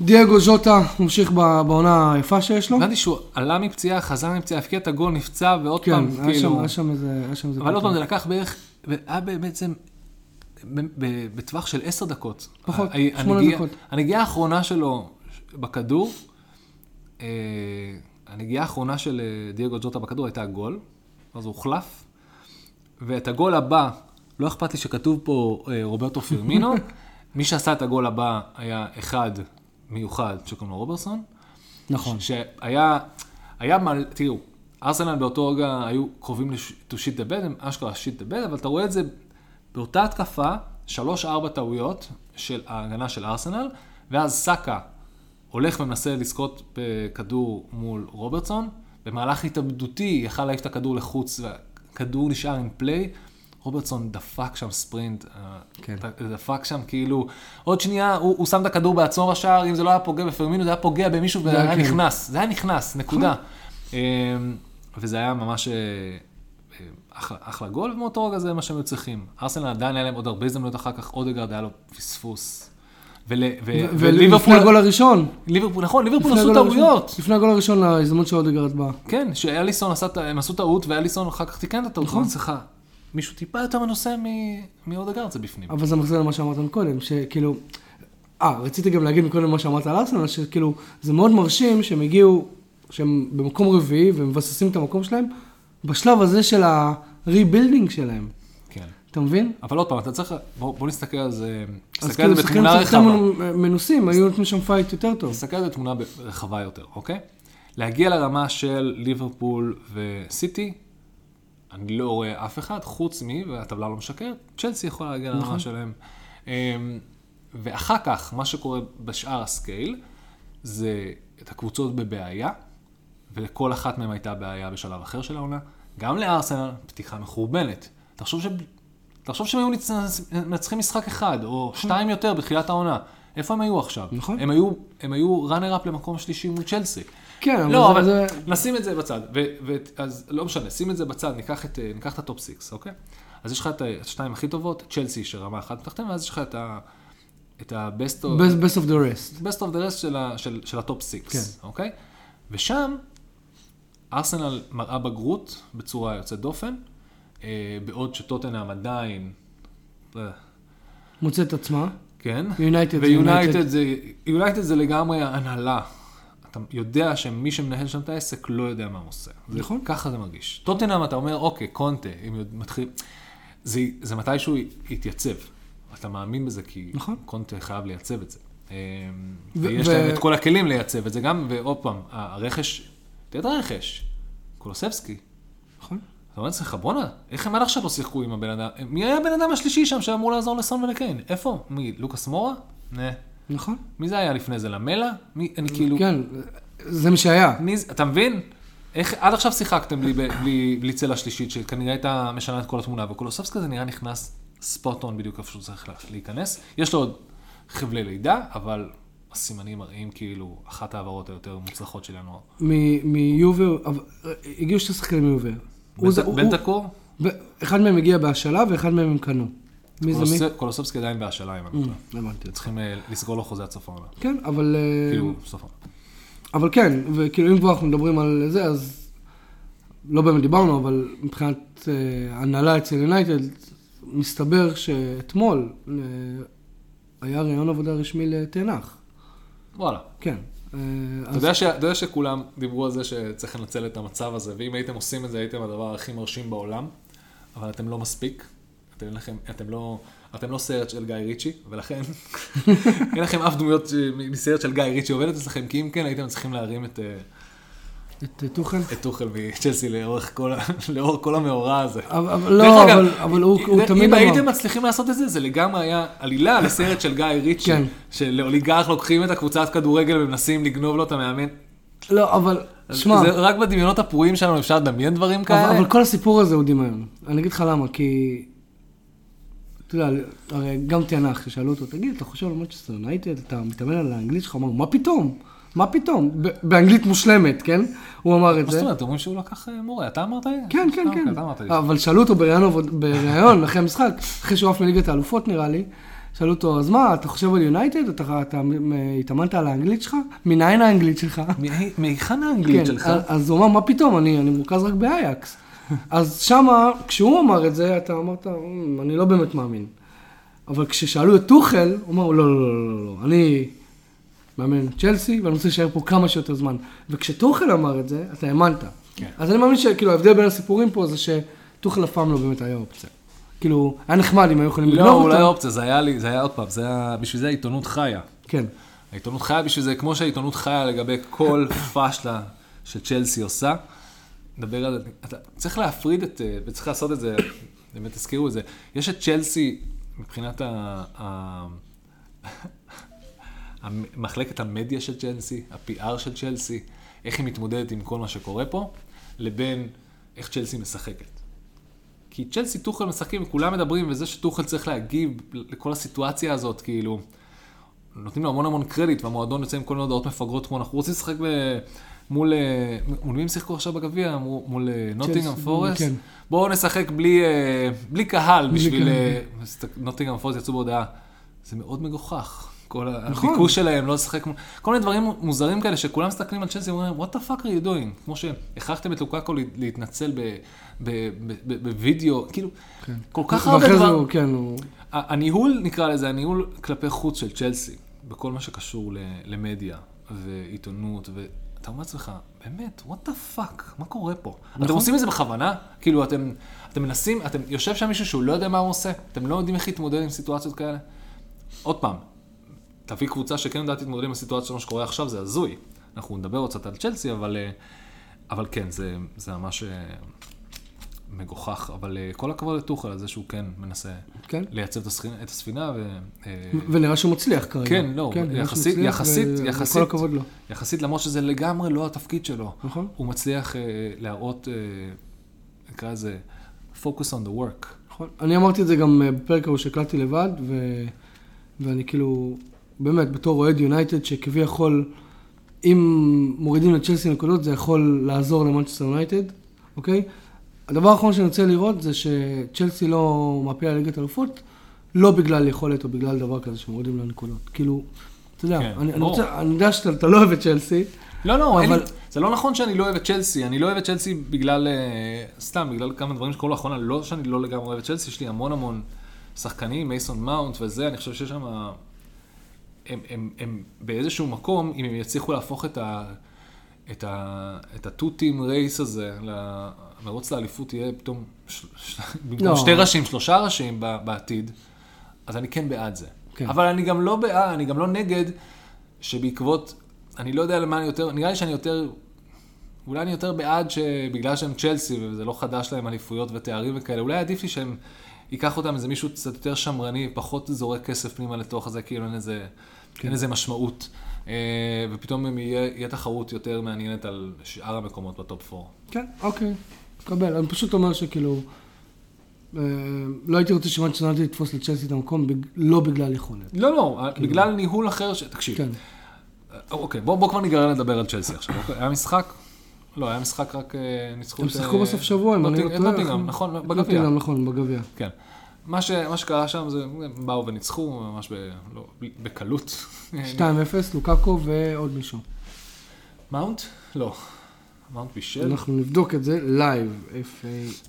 דייגו ז'וטה ממשיך בעונה היפה שיש לו. הבנתי שהוא עלה מפציעה, חזר מפציעה, הבקיע את הגול, נפצע, ועוד כן, פעם, היה כאילו... היה שם איזה... היה שם איזה אבל עוד. פעם, זה לקח בערך, היה בעצם בטווח של עשר דקות. פחות, שמונה דקות. הנגיעה האחרונה שלו בכדור, הנגיעה האחרונה של אה, דייגו ג'וטה בכדור הייתה גול, אז הוא הוחלף, ואת הגול הבא, לא אכפת לי שכתוב פה אה, רוברטו פירמינו, *laughs* מי שעשה את הגול הבא היה אחד מיוחד שקוראים לו רוברסון. נכון. שהיה, היה מלא, תראו, ארסנל באותו רגע היו קרובים to shit the bed, הם אשכרה shit the bed, אבל אתה רואה את זה באותה התקפה, שלוש-ארבע טעויות, של ההגנה של ארסנל, ואז סאקה הולך ומנסה לזכות בכדור מול רוברטסון, במהלך התאבדותי יכל להעיף את הכדור לחוץ, והכדור נשאר עם פליי. רוברטסון דפק שם ספרינט, אה, כן. דפק שם כאילו, עוד שנייה הוא, הוא שם את הכדור בעצור השער, אם זה לא היה פוגע בפרמינו, זה היה פוגע במישהו היה והיה כן. נכנס, זה היה נכנס, נקודה. אמ, וזה היה ממש אה, אה, אחלה, אחלה גול, ומאותו רגע זה מה שהם היו צריכים. ארסנל עדיין היה להם עוד הרבה הזדמנויות אחר כך, אודגרד היה לו פספוס. ול- ו- ולפני הגול הראשון. ליברפול, נכון, ליברפול לפני עשו טעויות. לפני הגול הראשון להזדמנות של אודגרד באה. כן, שאליסון עשה, הם עשו טעות, ואליסון אחר כך תיקן את הטעות. נכון. סליחה, מישהו טיפה יותר מנוסה מאודגרד זה בפנים. אבל זה מחזיר למה שאמרת קודם, שכאילו... אה, רציתי גם להגיד מקודם מה שאמרת על ארסנל, שכאילו, זה מאוד מרשים שהם הגיעו, שהם במקום רביעי ומבססים את המקום שלהם, בשלב הזה של ה-rebuilding שלהם. אתה מבין? אבל עוד פעם, אתה צריך, בוא, בוא נסתכל על זה, אז נסתכל על כאילו זה שחקנים בתמונה קצת יותר רחבה. מנוסים, היו נותנים שם fight יותר טוב. נסתכל על זה בתמונה רחבה יותר, אוקיי? להגיע לרמה של ליברפול וסיטי, אני לא רואה אף אחד, חוץ מ, והטבלה לא משקרת, צ'לסי יכולה להגיע לרמה נכון. שלהם. אמ, ואחר כך, מה שקורה בשאר הסקייל, זה את הקבוצות בבעיה, ולכל אחת מהן הייתה בעיה בשלב אחר של העונה. גם לארסנל, פתיחה מחורבנת. תחשוב. תחשוב שהם היו מנצחים משחק אחד, או שתיים יותר בתחילת העונה. איפה הם היו עכשיו? נכון. הם היו, הם היו runner-up למקום שלישי מול צ'לסי. כן, לא, אבל זה... נשים את זה בצד. אז לא משנה, שים את זה בצד, ניקח את, אה, ניקח את ה top 6, אוקיי? אז יש לך את השתיים הכי טובות, צ'לסי שרמה אחת מתחתיהם, ואז יש לך את ה... את ה-best of, best best of the rest. best of the rest של, ה- של, של ה top 6, כן. אוקיי? ושם ארסנל מראה בגרות בצורה יוצאת דופן, בעוד שטוטנהאם עדיין, אה, מוצא את עצמה. כן, יונייטד זה ויונייטד זה, יונייטד זה לגמרי הנהלה. אתה יודע שמי שמנהל שם את העסק לא יודע מה הוא עושה. זה- נכון. ככה זה מרגיש. טוטנאם אתה אומר, אוקיי, קונטה, אם מתחיל... זה, זה מתישהו יתייצב. אתה מאמין בזה, כי נכון. קונטה חייב לייצב את זה. אה, ו- ויש ו- להם את כל הכלים לייצב את זה גם, ועוד פעם, הרכש, תראה את הרכש, קולוסבסקי. נכון. אתה אומר לעצמך, בואנה, איך הם עד עכשיו לא שיחקו עם הבן אדם? מי היה הבן אדם השלישי שם שאמור לעזור לסון ולקיין? איפה? מי? לוקאס מורה? נה. נכון. מי זה היה לפני זה? למלה? מי, אני כאילו... כן, זה מה שהיה. מי זה, אתה מבין? איך עד עכשיו שיחקתם בלי, בלי, בלי צלע שלישית, שכנראה הייתה משנה את כל התמונה, וקולוסובסקי זה נראה נכנס ספוט און בדיוק איפה שהוא צריך לה- להיכנס. יש לו עוד חבלי לידה, אבל הסימנים מראים כאילו אחת ההעברות היותר מוצלחות של ינואר. מ- מיובה, אבל- הגיעו שתי שחקנים מיובה. בן תקור? ב- אחד מהם הגיע בהשאלה ואחד מהם הם קנו. מי זה מי? קולוס- קולוסובסקי עדיין בהשאלה, אם אני לא. Mm, הבנתי. צריכים אה, לסגור לו חוזה עד סוף העונה. כן, אבל... אה, כאילו, סוף העונה. אבל כן, וכאילו אם כבר אנחנו מדברים על זה, אז לא באמת דיברנו, אבל מבחינת אה, הנהלה אצל יונייטד, מסתבר שאתמול היה ראיון עבודה רשמי לתנח. וואלה. כן. אה, אתה יודע, ש... אתה יודע שכולם דיברו על זה שצריך לנצל את המצב הזה, ואם הייתם עושים את זה, הייתם הדבר הכי מרשים בעולם, אבל אתם לא מספיק. אתם, לכם, אתם, לא, אתם לא סרט של גיא ריצ'י, ולכן *laughs* אין לכם אף דמויות מסרט של גיא ריצ'י עובדת אצלכם, כי אם כן, הייתם צריכים להרים את, אה, את טוחן? את טוחל מצ'לסי לאורך כל, *laughs* כל המאורע הזה. אבל אבל לא, אגב, אבל- אבל הוא הוא אם תמיד אם הייתם אמר. מצליחים לעשות את זה, זה לגמרי היה עלילה לסרט של גיא ריצ'י, *laughs* כן. שלאוליגרך לוקחים את הקבוצת כדורגל ומנסים לגנוב לו את המאמן. לא, אבל, שמע, זה רק בדמיונות הפרועים שלנו אפשר לדמיין דברים אבל, כאלה. אבל כל הסיפור הזה הוא דמיון. אני אגיד לך למה, כי... אתה יודע, הרי גם תנח, ששאלו אותו, תגיד, אתה חושב על מצ'סטר יונייטד, אתה מתאמן על האנגלית שלך? הוא אמר, מה פתאום? מה פתאום? באנגלית מושלמת, כן? הוא אמר את מה זה. זאת אומרת, אומרים שהוא לקח אה, מורה, אתה אמרת לי? כן, כן, אה, כן. אבל שאלו אותו בראיון אחרי המשחק, אחרי שהוא עף לליגת האלופות נראה לי, שאלו אותו, אז מה, אתה חושב על יונייטד? אתה התאמנת על האנגלית שלך? מניין האנגלית שלך? מהיכן האנגלית כן, שלך? אז הוא אמר, מה פתאום, אני, מורכז רק באייקס. *laughs* אז שמה, כשהוא אמר את זה, אתה אמרת, "אמ, אני לא באמת מאמין. אבל כששאלו את טוחל, הוא אמר, לא, לא, לא, לא, לא, אני מאמן צ'לסי, ואני רוצה להישאר פה כמה שיותר זמן. וכשטוחל אמר את זה, אתה האמנת. כן. אז אני מאמין שכאילו ההבדל בין הסיפורים פה זה שטוחל אף פעם לא באמת היה אופציה. כאילו, היה נחמד אם היו יכולים לגנוב לא, אותו. אולי אופציה, זה היה לי, זה היה עוד פעם, זה היה, בשביל זה העיתונות חיה. כן, העיתונות חיה בשביל זה, כמו שהעיתונות חיה לגבי כל *coughs* פאשלה שצ'לסי עושה. נדבר על זה, אתה צריך להפריד את, אה, וצריך לעשות את זה, באמת תזכירו את זה. יש את צ'לסי מבחינת ה... מחלקת המדיה של צ'לסי, ה-PR של צ'לסי, איך היא מתמודדת עם כל מה שקורה פה, לבין איך צ'לסי משחקת. כי צ'לסי, טוחל משחקים, וכולם מדברים, וזה שטוחל צריך להגיב לכל הסיטואציה הזאת, כאילו, נותנים לו המון המון קרדיט, והמועדון יוצא עם כל מיני הודעות מפגרות, כמו אנחנו רוצים לשחק ב... מול, אה, מול מי הם שיחקו עכשיו בגביע? מול נוטינגאם פורסט? כן. בואו נשחק בלי, אה, בלי קהל בשביל... נוטינגאם פורסט יצאו בהודעה. זה מאוד מגוחך. כל נכון. הביקוש שלהם, לא לשחק, כל מיני דברים מוזרים כאלה, שכולם מסתכלים על צ'לסי ואומרים, what the fuck are you doing? כמו שהכרחתם את לוקאקו להתנצל בווידאו, כאילו, כן. כל כך הרבה דברים. כן, הוא... הניהול, נקרא לזה, הניהול כלפי חוץ של צ'לסי, בכל מה שקשור למדיה ועיתונות, ואתה אומר לעצמך, באמת, what the fuck, מה קורה פה? נכון. אתם עושים את זה בכוונה? כאילו, אתם, אתם מנסים, אתם, יושב שם מישהו שהוא לא יודע מה הוא עושה, אתם לא יודעים איך להתמודד עם סיטואציות כאלה? עוד פעם, תביא קבוצה שכן יודעת להתמודד עם הסיטואציה של מה שקורה עכשיו, זה הזוי. אנחנו נדבר עוד קצת על צ'לסי, אבל, אה, אבל כן, זה, זה ממש אה, מגוחך. אבל אה, כל הכבוד לטוחל על זה שהוא כן מנסה כן? לייצב את הספינה. ו, ונראה שהוא מצליח כרגע. כן, לא, כן, יחסית, יחסית, ו... יחסית, כל הכבוד לו. יחסית, למרות שזה לגמרי לא התפקיד שלו. נכון. הוא מצליח להראות, נקרא לזה, focus on the work. נכון. אני אמרתי את זה גם בפרק ההוא שהקלטתי לבד, ו... ואני כאילו, באמת, בתור אוהד יונייטד, שכביכול, אם מורידים לצ'לסי נקודות, זה יכול לעזור למנצ'סטר יונייטד, אוקיי? הדבר האחרון שאני רוצה לראות זה שצ'לסי לא מעפילה ליגת אלופות, לא בגלל יכולת או בגלל דבר כזה שמורידים לה נקודות. כאילו, אתה יודע, כן, אני, אני, רוצה, אני יודע שאתה לא אוהב את צ'לסי. לא, לא, אבל... לי, זה לא נכון שאני לא אוהב את צ'לסי, אני לא אוהב את צ'לסי בגלל, uh, סתם, בגלל כמה דברים שקורו לאחרונה, לא שאני לא לגמרי אוהב את צ'לסי, יש לי המון המון שחקנים, מייסון מאונט וזה, אני חושב שיש שם הם, הם, הם באיזשהו מקום, אם הם יצליחו להפוך את ה... את ה... את הטו-טים רייס הזה, למרוץ לאליפות יהיה פתאום. במקום לא. שתי ראשים, שלושה ראשים בעתיד, אז אני כן בעד זה. כן. אבל אני גם לא בעד, אני גם לא נגד, שבעקבות, אני לא יודע למה אני יותר, נראה לי שאני יותר, אולי אני יותר בעד שבגלל שהם צ'לסי, וזה לא חדש להם אליפויות ותארים וכאלה, אולי עדיף לי שהם, ייקח אותם איזה מישהו קצת יותר שמרני, פחות זורק כסף פנימה לתוך זה, כאילו אין איזה... כן. אין לזה משמעות. אה, ופתאום יהיה, יהיה תחרות יותר מעניינת על שאר המקומות בטופ 4. כן, אוקיי, מקבל. אני פשוט אומר שכאילו, אה, לא הייתי רוצה שמאנצ'סטר יונייטד יתפוס לצ'לסי את המקום, לא בגלל יכולת. לא, לא, כאילו... בגלל ניהול אחר, ש... תקשיב. כן. אוקיי, בוא, בוא כבר ניגרר לדבר על צ'לסי עכשיו. אוקיי? היה משחק, לא, היה משחק רק ניצחו את... הם שיחקו בסוף שבוע, אם אני לא טועה. נכון, בגביע. נכון, בגביע. כן. מה, ש, מה שקרה שם זה, הם באו וניצחו ממש ב, לא, בקלות. 2-0, לוקאקו ועוד מישהו. מאונט? לא. מאונט בישל? אנחנו נבדוק את זה live.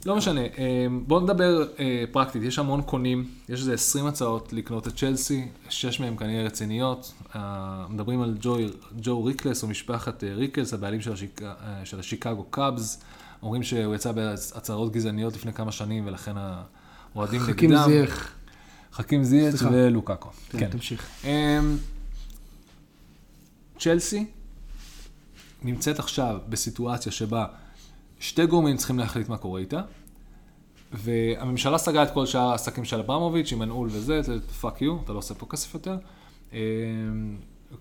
לא משנה, אה, בואו נדבר אה, פרקטית, יש המון קונים, יש איזה 20 הצעות לקנות את צ'לסי, שש מהן כנראה רציניות. אה, מדברים על ג'ו, ג'ו ריקלס או משפחת ריקלס, הבעלים של, השיק, של השיקגו קאבס. אומרים שהוא יצא בהצהרות גזעניות לפני כמה שנים ולכן ה... אוהדים נגדם. חכים זייח. חכים זייח ולוקאקו. כן, כן, תמשיך. אמ, צ'לסי נמצאת עכשיו בסיטואציה שבה שתי גורמים צריכים להחליט מה קורה איתה, והממשלה סגרה את כל שאר העסקים של אברמוביץ' עם מנעול וזה, זה fuck you, אתה לא עושה פה כסף יותר. אמ,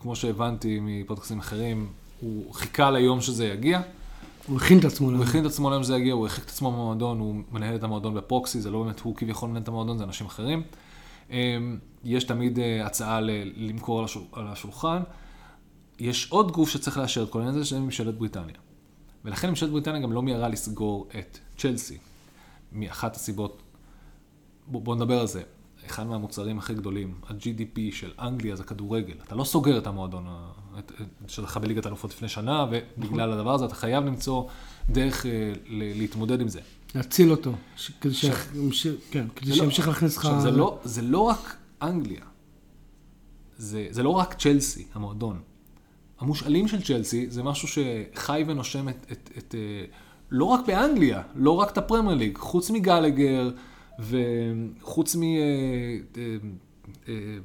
כמו שהבנתי מפודקאסים אחרים, הוא חיכה ליום שזה יגיע. הוא הכין את עצמו. הוא הכין את עצמו ליום שזה יגיע, הוא הרחיק את עצמו במועדון, הוא מנהל את המועדון ב proxy, זה לא באמת הוא כביכול מנהל את המועדון, זה אנשים אחרים. אמ, יש תמיד אה, הצעה למכור על השולחן. יש עוד גוף שצריך לאשר את כל העניין הזה, שזה ממשלת בריטניה. ולכן ממשלת בריטניה גם לא מיהרה לסגור את צ'לסי. מאחת הסיבות, בואו נדבר על זה. אחד מהמוצרים הכי גדולים, ה-GDP של אנגליה זה כדורגל. אתה לא סוגר את המועדון שלך בליגת האלופות לפני שנה, ובגלל נכון. הדבר הזה אתה חייב למצוא דרך אה, להתמודד עם זה. להציל אותו, כדי כן, לא- שימשיך להכניס לך... עכשיו, לא- זה לא רק אנגליה, זה לא רק צ'לסי, המועדון. המושאלים של צ'לסי זה משהו שחי ונושם את, אה, לא רק באנגליה, לא רק את הפרמייר ליג, חוץ מגלגר, וחוץ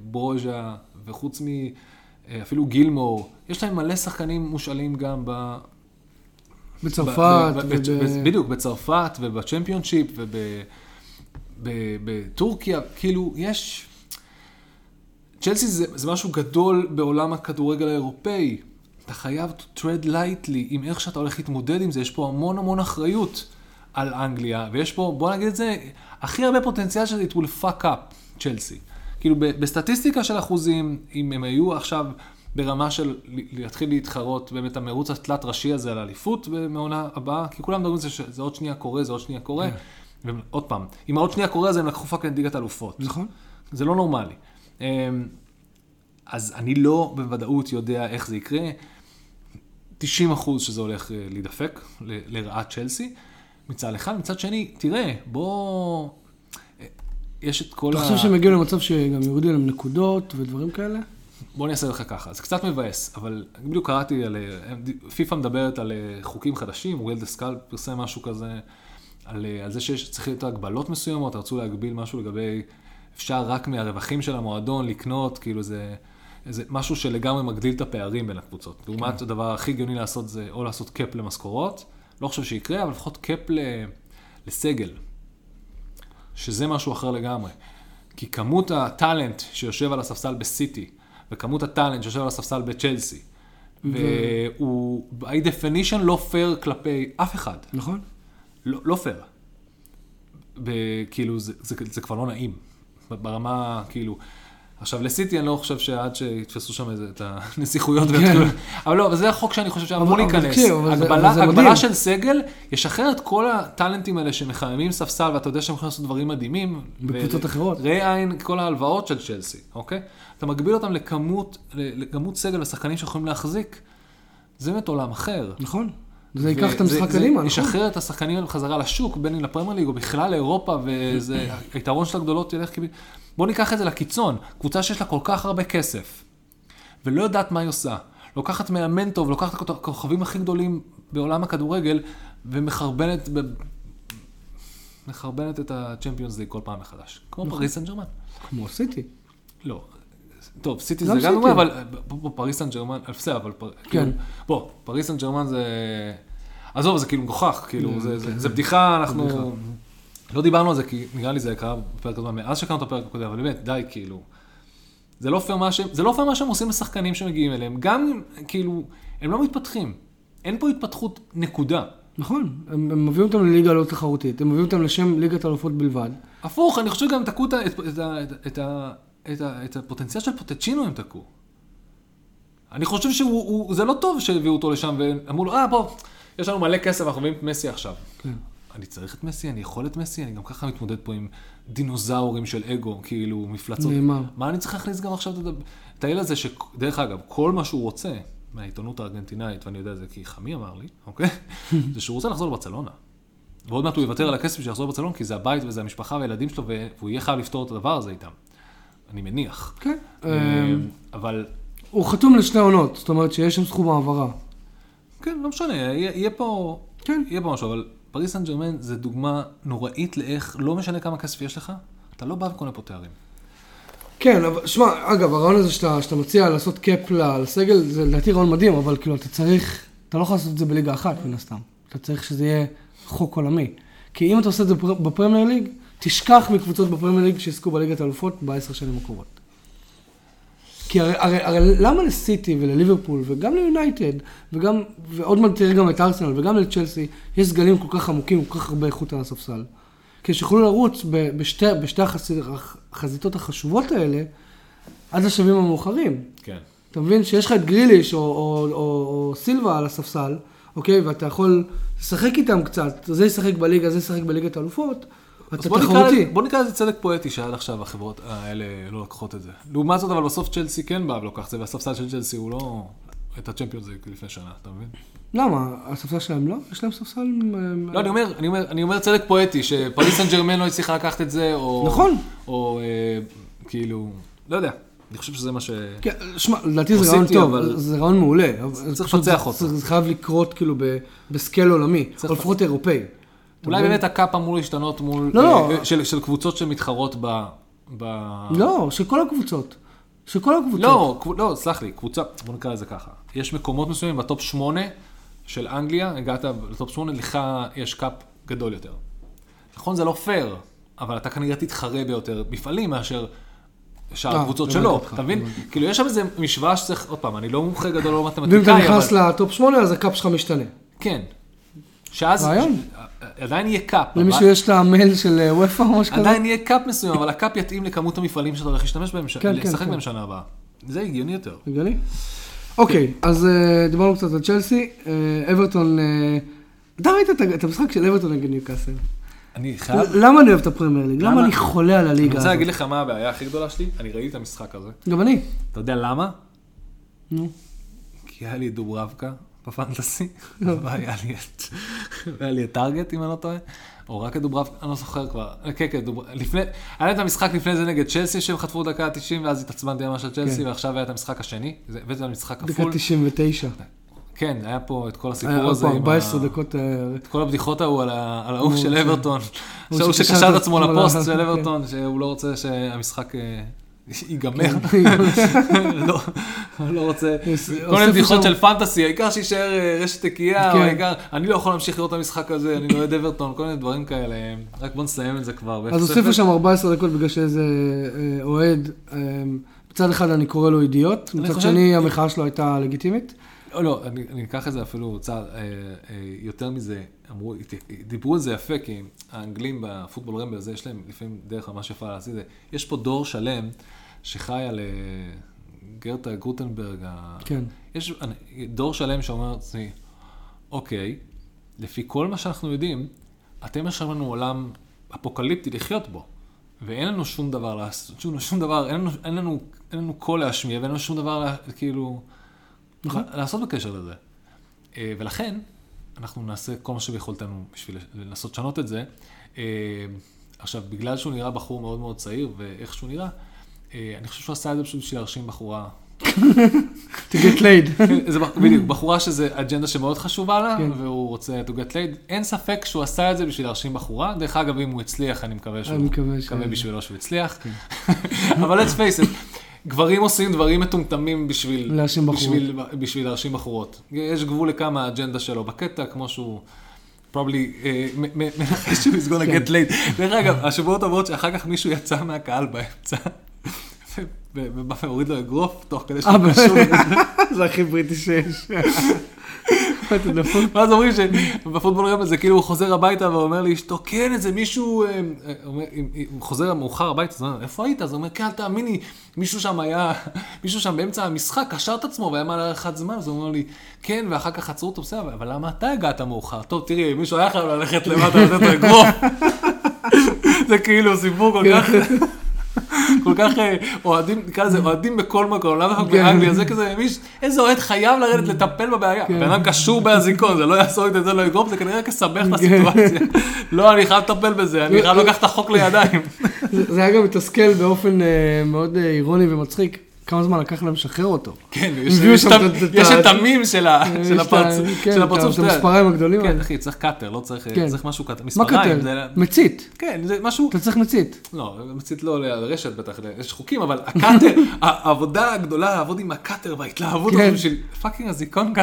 מברוז'ה, אה, וחוץ מאפילו גילמור, יש להם מלא שחקנים מושאלים גם ב... בצרפת. ב, ב, ב, בדיוק, בצרפת ובצ'מפיונשיפ ובטורקיה, כאילו, יש... צ'לסי זה, זה משהו גדול בעולם הכדורגל האירופאי. אתה חייב to tread lightly עם איך שאתה הולך להתמודד עם זה, יש פה המון המון אחריות על אנגליה, ויש פה, בוא נגיד את זה, הכי הרבה פוטנציאל שזה it will fuck up, צ'לסי. כאילו בסטטיסטיקה של אחוזים, אם הם היו עכשיו ברמה של להתחיל להתחרות באמת המרוץ התלת ראשי הזה על האליפות מהעונה הבאה, כי כולם מדברים על זה שזה עוד שנייה קורה, זה עוד שנייה קורה. ועוד פעם, אם העוד שנייה קורה אז הם לקחו פאקינג ליגת אלופות. נכון. זה לא נורמלי. אמ, אז אני לא בוודאות יודע איך זה יקרה. 90 אחוז שזה הולך אה, להידפק לרעת צ'לסי, מצד אחד. מצד שני, תראה, בוא... יש את כל אתה ה... חושב שהם יגיעו למצב שגם יורידו להם נקודות ודברים כאלה? בוא אני אעשה לך ככה, זה קצת מבאס, אבל בדיוק קראתי על... פיפ"א מדברת על אה, חוקים חדשים, וויל דסקל פרסם משהו כזה, על, אה, על זה שצריך להיות הגבלות מסוימות, רצו להגביל משהו לגבי... אפשר רק מהרווחים של המועדון לקנות, כאילו זה... זה משהו שלגמרי מגדיל את הפערים בין הקבוצות. לעומת הדבר הכי הגיוני לעשות זה או לעשות cap למשכורות, לא חושב שיקרה, אבל לפחות cap ל... לסגל, שזה משהו אחר לגמרי. כי כמות הטאלנט שיושב על הספסל בסיטי, וכמות הטאלנט שיושב על הספסל בצ'לסי, והוא by definition לא פייר כלפי אף אחד. נכון? לא, לא פייר. כאילו, זה, זה, זה כבר לא נעים. ברמה, כאילו... עכשיו, לסיטי אני לא חושב שעד שיתפסו שם את הנסיכויות, ויתחילו- אבל לא, אבל זה החוק שאני חושב שאמור כן. להיכנס. זה- הגבלה, זה. של סגל, ישחרר את כל הטאלנטים האלה שמחממים ספסל, ואתה יודע שהם יכולים לעשות דברים מדהימים. בקבוצות ו- אחרות. ראה עין כל ההלוואות של צ'לסי, אוקיי? אתה מגביל אותם לכמות, לכמות סגל ושחקנים שיכולים להחזיק, זה באמת עולם אחר. נכון. זה ייקח את המשחק זה קדימה, נכון? ישחרר את השחקנים האלה בחזרה לשוק, בין אם לפרמייר ליג או בכלל לאירופה, וזה, *clears throat* היתרון של הגדולות ילך כאילו... בוא ניקח את זה לקיצון, קבוצה שיש לה כל כך הרבה כסף, ולא יודעת מה היא עושה. לוקחת מאמן טוב, לוקחת את הכוכבים הכי גדולים בעולם הכדורגל, ומחרבנת ב... מחרבנת את הצ'מפיונס ליג כל פעם מחדש. כמו נכון. פריז סן ז'רמן. כמו סיטי. לא. טוב, סיטי זה גם. דוגמה, אבל פריז סן ז'רמן, בסדר, אבל פר- כן. כאילו, בוא, פריז סן ז'רמן זה... עזוב, זה כאילו מגוחך, כאילו, זה- זה- כן. זה בדיחה. אנחנו... לא דיברנו על זה, כי נראה לי זה קרה בפרק הזמן, מאז שקראנו את הפרק הקודם, אבל באמת, די, כאילו. זה לא פייר מה לא מה שהם עושים לשחקנים שמגיעים אליהם, גם, כאילו, הם לא מתפתחים. אין פה התפתחות, נקודה. נכון. הם הם מביאים אותם לליגה לא תחרותית. הם מביאים אותם לשם ליגת אלופות בלבד. הפוך, אני חושב גם תקעו את, את, את, את, את, את הפוטנציאל של פוטצ'ינו הם תקעו. אני חושב שזה לא טוב שהביאו אותו לשם ואמרו לו, אה, בוא, יש לנו מלא כסף, אנחנו מביאים את מסי עכשיו. כן. אני צריך את מסי, אני יכול את מסי, אני גם ככה מתמודד פה עם דינוזאורים של אגו, כאילו, מפלצות. נאמר. מה אני צריך להכניס גם עכשיו את האלה הזה, שדרך אגב, כל מה שהוא רוצה מהעיתונות הארגנטינאית, ואני יודע את זה כי חמי אמר לי, אוקיי? *laughs* זה שהוא רוצה לחזור לברצלונה. ועוד מעט הוא יוותר על הכסף שיחזור לברצלונה, כי זה הבית וזה המשפחה והילדים שלו, והוא יהיה חייב לפתור את הדבר הזה איתם. אני מניח. כן. אה, אבל, הוא חתום לשתי עונות, זאת אומרת שיש שם סכום העברה. כן, לא משנה, יהיה פה, כן. יהיה פה משהו, אבל פריז סן ז'רמן זה דוגמה נוראית לאיך, לא משנה כמה כסף יש לך, אתה לא בא וקונה פה תארים. כן, אבל שמע, אגב, הרעיון הזה שאתה, שאתה מציע לעשות cap לסגל, זה לדעתי רעיון מדהים, אבל כאילו, אתה צריך, אתה לא יכול לעשות את זה בליגה אחת, מן הסתם. אתה צריך שזה יהיה חוק עולמי. כי אם אתה עושה את זה בפר- בפרמייר ליג, תשכח מקבוצות בפרמייר ליג שיזכו בליגת האלופות בעשר שנים הקרובות. כי הרי, הרי, הרי למה לסיטי ולליברפול וגם ליונייטד וגם, ועוד מעט תראה גם את ארסנל וגם לצ'לסי, יש סגלים כל כך עמוקים, כל כך הרבה איכות על הספסל. כדי שיוכלו לרוץ ב- בשתי, בשתי החזית, החזיתות החשובות האלה עד לשלבים המאוחרים. כן. אתה מבין שיש לך את גריליש או, או, או, או סילבה על הספסל, אוקיי? ואתה יכול לשחק איתם קצת, זה ישחק בליגה, זה ישחק בליגת האלופות, אתה תחרותי. בוא נקרא לזה צדק פואטי שעד עכשיו החברות האלה לא לוקחות את זה. לעומת זאת, אבל בסוף צ'לסי כן בא ולוקח את זה, והספסל של צ'לסי הוא לא את הצ'מפיונס ליג לפני שנה, אתה מבין? למה? הספסל שלהם לא? יש להם ספסל... לא, אני אומר, אני אומר, אני אומר צדק פואטי, שפריס סן ג'רמן לא הצליחה לקחת את זה, או... נכון. או אה, כאילו, לא יודע, אני חושב שזה מה ש... כן, שמע, לדעתי זה רעיון טוב, אבל- זה רעיון מעולה. צריך לפצח זה- אותו. זה חייב לקרות כאילו ב scale עולמי, או לפחות אירופאי. אולי באמת ה cap אמור להשתנות מול... לא, לא. אה, של, של קבוצות שמתחרות ב... ב... לא, של כל הקבוצות. של כל הקבוצות. לא, לא, סלח לי, קבוצה, בוא נקרא לזה ככה. יש מקומות מסוימים ב top 8 של אנגליה, הגעת ל top 8, לך יש cap גדול יותר. נכון, זה לא פייר, אבל אתה כנראה תתחרה ביותר מפעלים מאשר שאר אה, הקבוצות שלו, אתה מבין? כאילו, יש שם איזה משוואה שצריך, עוד פעם, אני לא מומחה גדול, לא ואם אתה מתמטיקאי, נכנס אבל... ל top 8, אז ה cap שלך משתנה. כן. שאז... עדיין יהיה cap. למישהו אבל- יש את המייל של אה, אופא או משהו כזה? עדיין יהיה cap מסוים, אבל ה cap יתאים לכמות המפעלים שאתה הולך להשתמש בהם, כן, כן, לשחק כן. בהם שנה הבאה. זה הגיוני יותר. הגיוני? אוקיי, אז אה, דיברנו קצת על צ'לסי. אה, אברטון, אתה ראית את המשחק של אברטון נגד ניוקאסל? אני חייב... למה אני אוהב את הפרמייר ליג? למה? אני חולה על אני הליגה רוצה הזאת? להגיד לך מה הבעיה הכי גדולה שלי, אני ראיתי את המשחק הזה. גם אני. אתה יודע למה? נו. כי היה לי דוברבקה בפנטסי, והיה לי את... והיה לי את טארגט, אם אני לא טועה. או רק את דוברבקה, אני לא זוכר כבר. כן, כן. לפני... היה את המשחק לפני זה נגד צ'לסי, שהם חטפו דקה ה-90, ואז התעצבנתי ממש על צ'לסי, כן. ועכשיו היה את המשחק השני. הבאתי את המשחק דקה כפול. 99. כן, היה פה את כל היה הסיפור הזה. פעם עם 14 ה- דקות. אה, את כל הבדיחות ההוא על ההוא הוא של ש- אברטון. הוא שהוא שקשר את עצמו לפוסט של כן. אברטון, שהוא לא רוצה שהמשחק אה, ייגמר. לא, הוא לא רוצה, יש- כל מיני בדיחות של פנטסי, העיקר שיישאר אה, רשת נקייה, כן. או העיקר, אני לא יכול להמשיך לראות את המשחק הזה, אני לא אוהד אברטון, כל מיני דברים כאלה, רק בוא נסיים את זה כבר. אז הוסיפו שם 14 דקות בגלל שאיזה אה, אוהד, אה, מצד אחד אני קורא לו אידיוט, מצד שני המחאה שלו הייתה לגיטימית. לא, לא, אני, אני אקח את זה אפילו צעד, אה, אה, יותר מזה, אמרו, דיברו על זה יפה, כי האנגלים בפוטבול רמבל הזה, יש להם לפעמים דרך ממש יפה לעשות את זה. יש פה דור שלם שחי על גרטה גוטנברג, כן. יש דור שלם שאומר לעצמי, אוקיי, לפי כל מה שאנחנו יודעים, אתם יש לנו עולם אפוקליפטי לחיות בו, ואין לנו שום דבר לעשות, שום, שום דבר, אין לנו, אין, לנו, אין לנו קול להשמיע, ואין לנו שום דבר, לה, כאילו, נכון. לעשות בקשר לזה. אה, ולכן, אנחנו נעשה כל מה שביכולתנו בשביל לנסות לשנות את זה. אה, עכשיו, בגלל שהוא נראה בחור מאוד מאוד צעיר, ואיך שהוא נראה, אה, אני חושב שהוא עשה את זה פשוט בשביל להרשים בחורה to get laid. *laughs* בדיוק, בחורה שזה אג'נדה שמאוד חשובה לה, כן. והוא רוצה to get laid. אין ספק שהוא עשה את זה בשביל להרשים בחורה. דרך אגב, אם הוא הצליח, אני מקווה שהוא... אני מקווה בשבילו שהוא הצליח. *laughs* אבל let's face it, גברים עושים דברים מטומטמים בשביל... להרשים בחורות. בשביל, להרשים בחורות. יש גבול לכמה האג'נדה שלו בקטע, כמו שהוא... probably אה, מנחש שהוא כן. get laid. דרך אגב, השבועות הבאות שאחר כך מישהו יצא מהקהל באמצע. ו- ובא והוריד לו אגרוף, תוך כדי אה, שהוא באמת? קשור. *laughs* זה הכי בריטי שיש. *laughs* ואז אומרים שבפוטבול רמבל זה כאילו הוא חוזר הביתה ואומר לאשתו, כן, איזה מישהו, אה, אה, הוא חוזר מאוחר הביתה, אז הוא אומר, איפה היית? אז הוא אומר, כן, אל תאמיני, מישהו שם היה, *laughs* מישהו שם באמצע המשחק קשר את עצמו והיה מעל הארכת זמן, אז הוא אומר לי, כן, ואחר כך עצרו אותו, בסדר, אבל למה אתה הגעת מאוחר? טוב, תראי, מישהו היה חייב ללכת למטה לתת לו אגרוף. זה כאילו סיפור כל כך... כל כך אה, אוהדים, נקרא לזה אוהדים בכל מקום, למה רק כן. באנגליה, זה כזה, מיש, איזה אוהד חייב לרדת לטפל בבעיה. כן. בן אדם קשור באזיקון, זה לא יעזור את זה לא יגרום, זה כנראה רק יסבך את כן. הסיטואציה. לא, אני חייב לטפל בזה, אני חייב לקחת את החוק לידיים. זה זה היה גם מתסכל באופן אה, מאוד אה, אירוני ומצחיק. כמה זמן לקח להם לשחרר אותו. כן, יש- את המים של של כן, של את הפרצוף. ה- את. המספריים הגדולים כן. אחי, צריך cutter, לא צריך כן. צריך משהו cutter. מה? זה- מצית. כן, זה משהו... אתה צריך מצית. לא, מצית לא לרשת בטח, יש חוקים, אבל ה cutter, *laughs* העבודה הגדולה לעבוד עם ה cutter וההתלהבות כן. בשביל פאקינג קטן, אזיקון.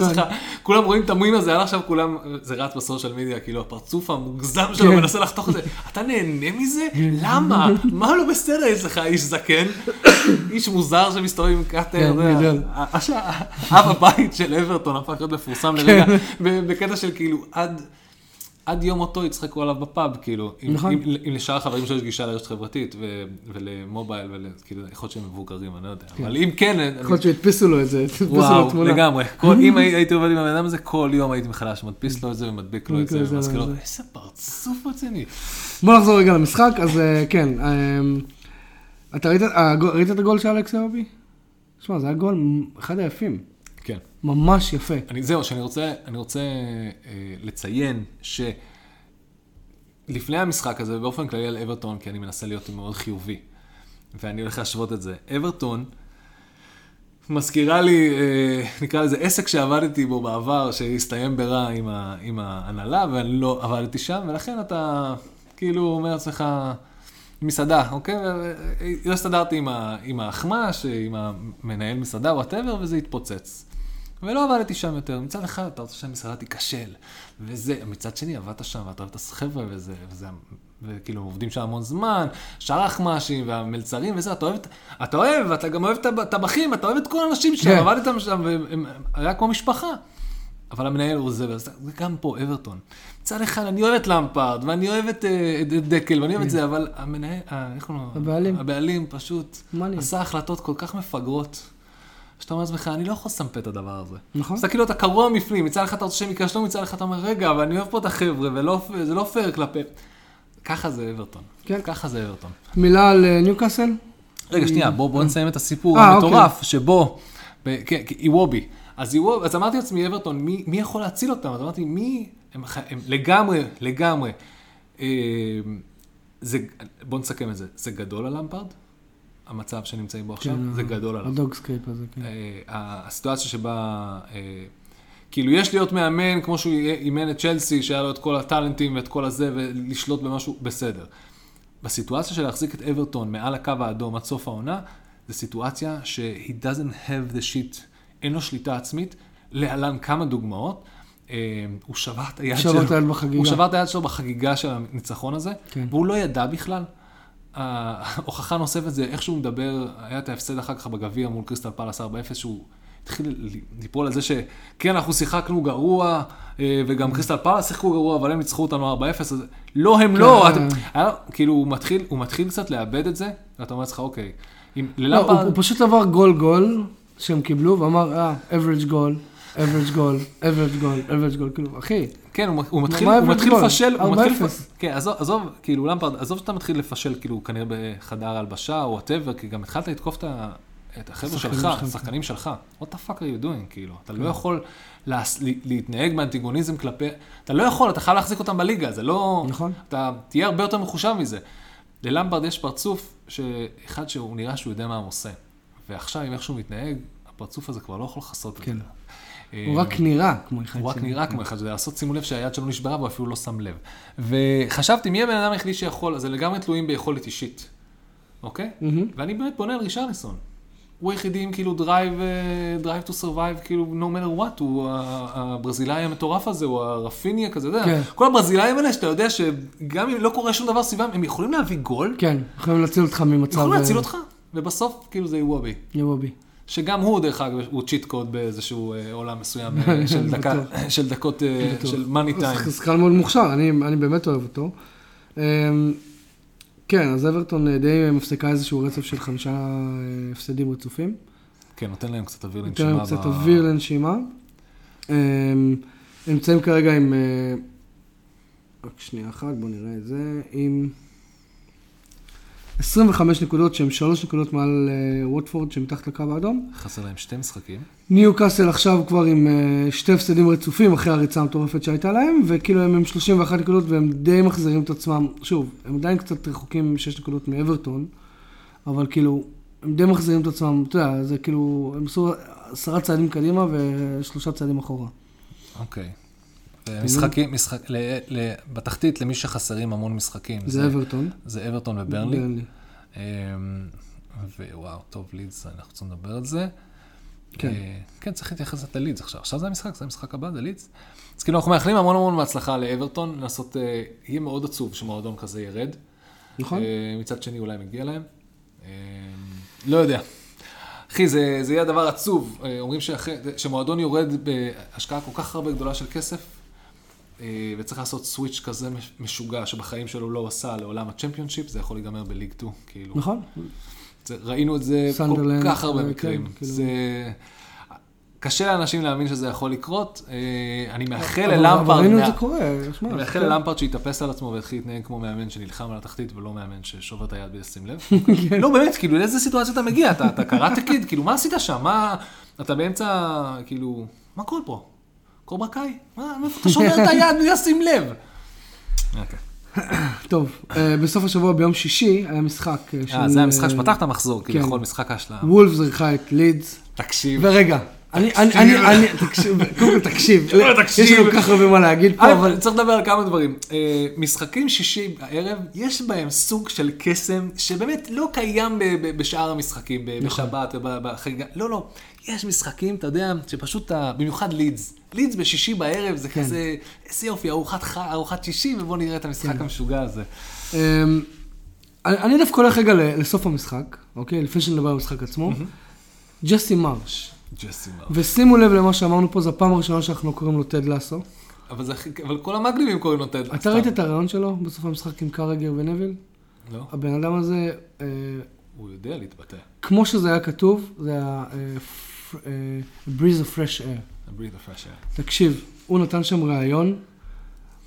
לא צריכה, כולם רואים את ה move הזה, עד עכשיו כולם, זה רץ ב social media, כאילו הפרצוף המוגזם שלו כן. מנסה לחתוך את זה, אתה נהנה מזה? למה? מה לא בסדר אצלך, איש זקן? *coughs* איש מוזר שמסתובב עם קאטר, כן, אב הבית של אברטון הפך להיות מפורסם לרגע, כן. *laughs* בקטע של כאילו עד... עד יום מותו יצחקו עליו בפאב, כאילו, אם, נכון. אם, אם לשאר החברים שלו יש גישה לרשת חברתית ו, ולמובייל, וכאילו, יכול להיות שהם מבוגרים, אני לא יודע, אבל אם כן, יכול להיות שהדפיסו לו את זה, *laughs* הדפיסו לו וואו, תמונה. לגמרי, כל, *laughs* אם הי- הייתי עובד עם הבן אדם הזה, כל יום הייתי מחדש מדפיס לו את זה ומדביק לו את זה, מדביק לו את זה, ומזכיר לו, זה. איזה פרצוף רציני. בוא נחזור רגע למשחק, אז אה, כן, אה, אתה ראית הגול- ראית את הגול של אלכס איובי? תשמע, זה היה גול אחד היפים, כן. ממש יפה. אני, זהו, שאני רוצה, אני רוצה אה, לציין שלפני המשחק הזה, באופן כללי על אברטון, כי אני מנסה להיות מאוד חיובי, ואני הולך להשוות את זה. אברטון מזכירה לי, אה, נקרא לזה עסק שעבדתי בו בעבר, שהסתיים ברע עם, ה, עם ההנהלה, ואני לא עבדתי שם, ולכן אתה כאילו אומר לעצמך, מסעדה, אוקיי? לא הסתדרתי עם, ה, עם האחמ"ש, עם המנהל מסעדה, וואטאבר, וזה התפוצץ. ולא עבדתי שם יותר. מצד אחד, אתה רוצה שהמסעדה תיכשל, וזה, מצד שני, עבדת שם, ואתה אוהב את החבר'ה, וזה, וזה וכאילו עובדים שם המון זמן, שאר אחמ"שים והמלצרים וזה, אתה אוהב, את- אתה אוהב, אתה גם אוהב את הטבחים, אתה אוהב את כל האנשים שם, כן. עבדתם שם, והם היה כמו משפחה. אבל המנהל הוא זה, וזה זה גם פה, אברטון. מצד אחד, אני אוהב את למפארד, ואני אוהב את, אה, את את דקל, ואני אוהב את זה, אבל המנהל, אה, איך קוראים לו? כן. הבעלים. הבעלים פשוט. עשה החלטות כל כך מפגרות, שאתה אומר לעצמך, אני לא יכול לסמפת את הדבר הזה. נכון. אתה כאילו, אתה קרוע מפנים, מצד אחד אתה רוצה שהם ייכשלו, מצד אחד אתה אומר, רגע, אבל אני אוהב פה את החבר'ה, וזה לא פייר כלפי... ככה זה אברטון. כן. ככה זה אברטון. מילה על אה, ניוקאסל? רגע, שנייה, בוא, בוא נסיים את הסיפור המטורף, שבו, ב- כן, כן, איוובי. אז איוובי, אז אמרתי לעצמי, אברטון, מי, מי יכול להציל אותם? אז אמרתי, מי, הם, הם לגמרי, לגמרי. אה, זה, בוא נסכם את זה, זה גדול על למפרד? המצב שנמצאים בו עכשיו? כן, זה גדול עליו. הדוגסקייפ הזה, כן. אה, הסיטואציה שבה, אה, כאילו יש להיות מאמן כמו שהוא אימן את צ'לסי, שהיה לו את כל הטאלנטים ואת כל הזה, ולשלוט במשהו, בסדר. בסיטואציה של להחזיק את אברטון מעל הקו האדום עד סוף העונה, זו סיטואציה ש-he doesn't have the shit, אין לו שליטה עצמית. להלן כמה דוגמאות. אה, הוא שבר את היד שלו. שבר את היד בחגיגה. הוא שבר את היד שלו בחגיגה של הניצחון הזה, כן. והוא לא ידע בכלל. ההוכחה נוספת זה איך שהוא מדבר, היה את ההפסד אחר כך בגביע מול קריסטל פלאס 4-0, שהוא התחיל ליפול על זה שכן, אנחנו שיחקנו גרוע, אה, וגם קריסטל פלאס שיחקו גרוע, אבל הם ניצחו אותנו 4-0, אז לא, הם לא. כן. אתם- לו- כאילו, הוא מתחיל, הוא מתחיל קצת לאבד את זה, ואתה אומר לעצמך, אוקיי, אם לא, הוא ללמפרד... פשוט עבר גול גול שהם קיבלו, ואמר, אה, average גול, average גול, average גול, average גול, כאילו, אחי, כן, הוא, הוא מתחיל, הוא מתחיל? לפשל, הוא 4-0. מתחיל, לפ- כן, עזוב, עזוב, כאילו, למפרד, עזוב שאתה מתחיל לפשל, כאילו, כנראה בחדר הלבשה או whatever, כי גם התחלת לתקוף את ה- את החבר'ה שלך, השחקנים שלך. What the fuck are you doing, כאילו, אתה לא יכול להס- ל- להתנהג באנטיגוניזם כלפי, אתה לא יכול, אתה חייב להחזיק אותם בליגה, זה לא, נכון. אתה תהיה הרבה יותר מחושב מזה. ללמפרד יש פרצוף, שאחד שהוא נראה שהוא יודע מה הוא עושה. ועכשיו, עם איך שהוא מתנהג, הפרצוף הזה כבר לא יכול לכסות את כן. זה. הוא אה, רק נראה כמו אחד הוא רק. נראה כמו אחד, שזה לעשות, שימו לב שהיד שלו נשברה והוא אפילו לא שם לב. וחשבתי, מי הבן אדם היחידי שיכול, זה לגמרי תלויים ביכולת אישית, אוקיי? ואני באמת פונה על רישרליסון. הוא היחידי עם כאילו drive, drive to survive, כאילו no matter what, הוא הברזילאי המטורף הזה, הוא הרפיניה כזה, אתה יודע, כן. כל הברזילאים האלה שאתה יודע שגם אם לא קורה שום דבר סביבם, הם יכולים להביא גול, כן, יכולים להציל אותך ממצב... יכולים להציל אה, אותך, ובסוף כאילו זה איוובי. איוובי. שגם הוא, דרך אגב, הוא cheat code באיזשהו אה, עולם מסוים אה, *laughs* של, דקה, *laughs* של דקות, אה. של money time. הוא שחקן מאוד מוכשר, אני, אני באמת אוהב אותו. אמ, כן, אז אברטון די מפסיקה איזשהו רצף של חמישה הפסדים רצופים. כן, נותן להם קצת אוויר לנשימה. להם קצת ב- אוויר לנשימה. אמ, הם נמצאים כרגע עם... רק שנייה אחת, בואו נראה את זה. עם 25 נקודות, שהן 3 נקודות מעל אה, ווטפורד, שמתחת לקו האדום. חסר להם שתי משחקים. ניו קאסל עכשיו כבר עם אה, שתי הפסדים רצופים אחרי הריצה המטורפת שהייתה להם, וכאילו הם עם 31 נקודות והם די מחזירים את עצמם. שוב, הם עדיין קצת רחוקים 6 נקודות מאברטון, אבל כאילו, הם די מחזירים את עצמם, אתה יודע, זה כאילו, הם עשו עשרה צעדים קדימה ושלושה צעדים אחורה. אוקיי. משחקים, משחק, ל, ל, בתחתית, למי שחסרים המון משחקים, זה אברטון. זה אברטון וברנלי. ברנלי. אמ, ווואו, טוב, לידס, אנחנו רוצים לדבר על זה. כן. אה, כן, צריך להתייחס ללידס עכשיו. עכשיו זה המשחק, זה המשחק הבא, זה לידס. אז כאילו, אנחנו מאחלים המון המון בהצלחה לאברטון, לנסות, אה, יהיה מאוד עצוב שמועדון כזה ירד. נכון? אה, מצד שני, אולי מגיע להם. אה, לא יודע. אחי, זה, זה יהיה דבר עצוב. אומרים שאחרי, שמועדון יורד בהשקעה כל כך הרבה גדולה של כסף, וצריך לעשות סוויץ' כזה מש- משוגע שבחיים שלו לא עשה לעולם הצ'מפיונשיפ, זה יכול להיגמר בליג 2, כאילו. נכון? זה, ראינו את זה כל כך הרבה כן, מקרים. כאילו. זה... קשה לאנשים להאמין שזה יכול לקרות. אה, אני מאחל ללמפרד... ראינו את זה קורה, שמע. אני מאחל כן. ללמפרד שיתאפס על עצמו ויתחיל להתנהג כמו מאמן שנלחם על התחתית ולא מאמן ששובר את היד בלי לשים לב. *laughs* כן. לא, באמת, כאילו, לאיזה סיטואציה אתה מגיע? אתה, קיד? כאילו, מה עשית שם? מה... אתה באמצע, כאילו, מה קורה פה? קוברה קאי? מה, מאיפה אתה שובר את היד בלי לשים לב? אוקיי. טוב, אה, בסוף השבוע ביום שישי היה משחק אה, של... אה, זה המשחק שפתח את המחזור, כן. כביכול, משחק ההשלמה. וולפס אירחה את לידס. תקשיב. ורגע, אני, אני, אני, אני, תקשיב, קודם כל תקשיב. יש לנו כל כך הרבה מה להגיד פה, אבל צריך לדבר על כמה דברים. אה, משחקים שישי בערב, יש בהם סוג של קסם שבאמת לא קיים בשאר המשחקים, נכון. בשבת ובחגיגה. לא, לא. יש משחקים, אתה יודע, שפשוט, במיוחד לידס. לידס בשישי בערב זה כן. כזה, איזה יופי, ארוחת ח- ארוחת שישי, ובוא נראה את המשחק כן. המשוגע הזה. אמ, אני אני דווקא הולך רגע לסוף המשחק, אוקיי? לפני שנדבר על המשחק עצמו. ג'סי מרש. ושימו לב למה שאמרנו פה, זו הפעם הראשונה שאנחנו קוראים לו טד לאסו. אבל זה אבל כל המגניבים קוראים לו טד. אתה סתם. ראית את הרעיון שלו בסוף המשחק עם קרגר ונביל? לא, הבן אדם הזה, אה, הוא יודע להתבטא. כמו שזה היה כתוב, זה היה אה, אה, breeze of fresh air. הברית הפרשה. תקשיב, הוא נתן שם ראיון,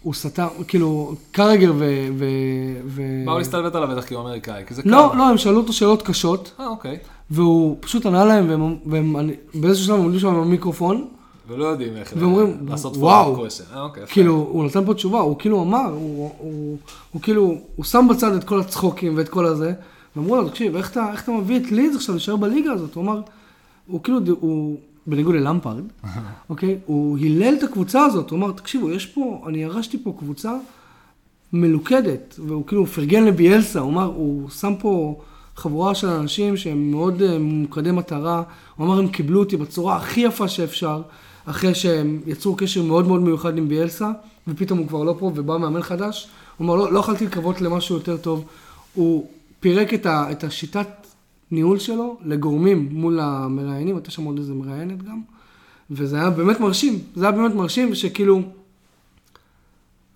הוא סתם, כאילו, קרגר ו... ו, ו... באו להסתלבט עליו בטח כי הוא אמריקאי, כי זה קל. לא, לא, הם שאלו אותו שאלות קשות, אה, אוקיי. והוא פשוט ענה להם, והם, והם אני- באיזשהו שלב עומדים שם עם המיקרופון, ולא יודעים איך ואומרים, לעשות וואו. אה, אוקיי. כאילו, הוא נתן פה תשובה, הוא כאילו אמר, הוא, הוא, הוא כאילו, הוא שם בצד את כל הצחוקים ואת כל הזה, ואמרו לו, תקשיב, איך אתה, איך אתה מביא את לידס עכשיו להישאר בליגה הזאת? הוא אמר, הוא כאילו, הוא, בניגוד ללמפרד, *laughs* אוקיי? הוא הילל את הקבוצה הזאת, הוא אמר, תקשיבו, יש פה, אני ירשתי פה קבוצה מלוכדת, והוא כאילו פרגן לביאלסה, הוא אמר, הוא שם פה חבורה של אנשים שהם מאוד אה, ממוקדי מטרה, הוא אמר, הם קיבלו אותי בצורה הכי יפה שאפשר, אחרי שהם יצרו קשר מאוד מאוד מיוחד עם ביאלסה, ופתאום הוא כבר לא פה ובא מאמן חדש, הוא אמר, לא, לא יכולתי לקוות למשהו יותר טוב, הוא פירק את, ה, את השיטת ניהול שלו לגורמים מול המראיינים, הייתה שם עוד איזה מראיינת גם, וזה היה באמת מרשים, זה היה באמת מרשים, שכאילו,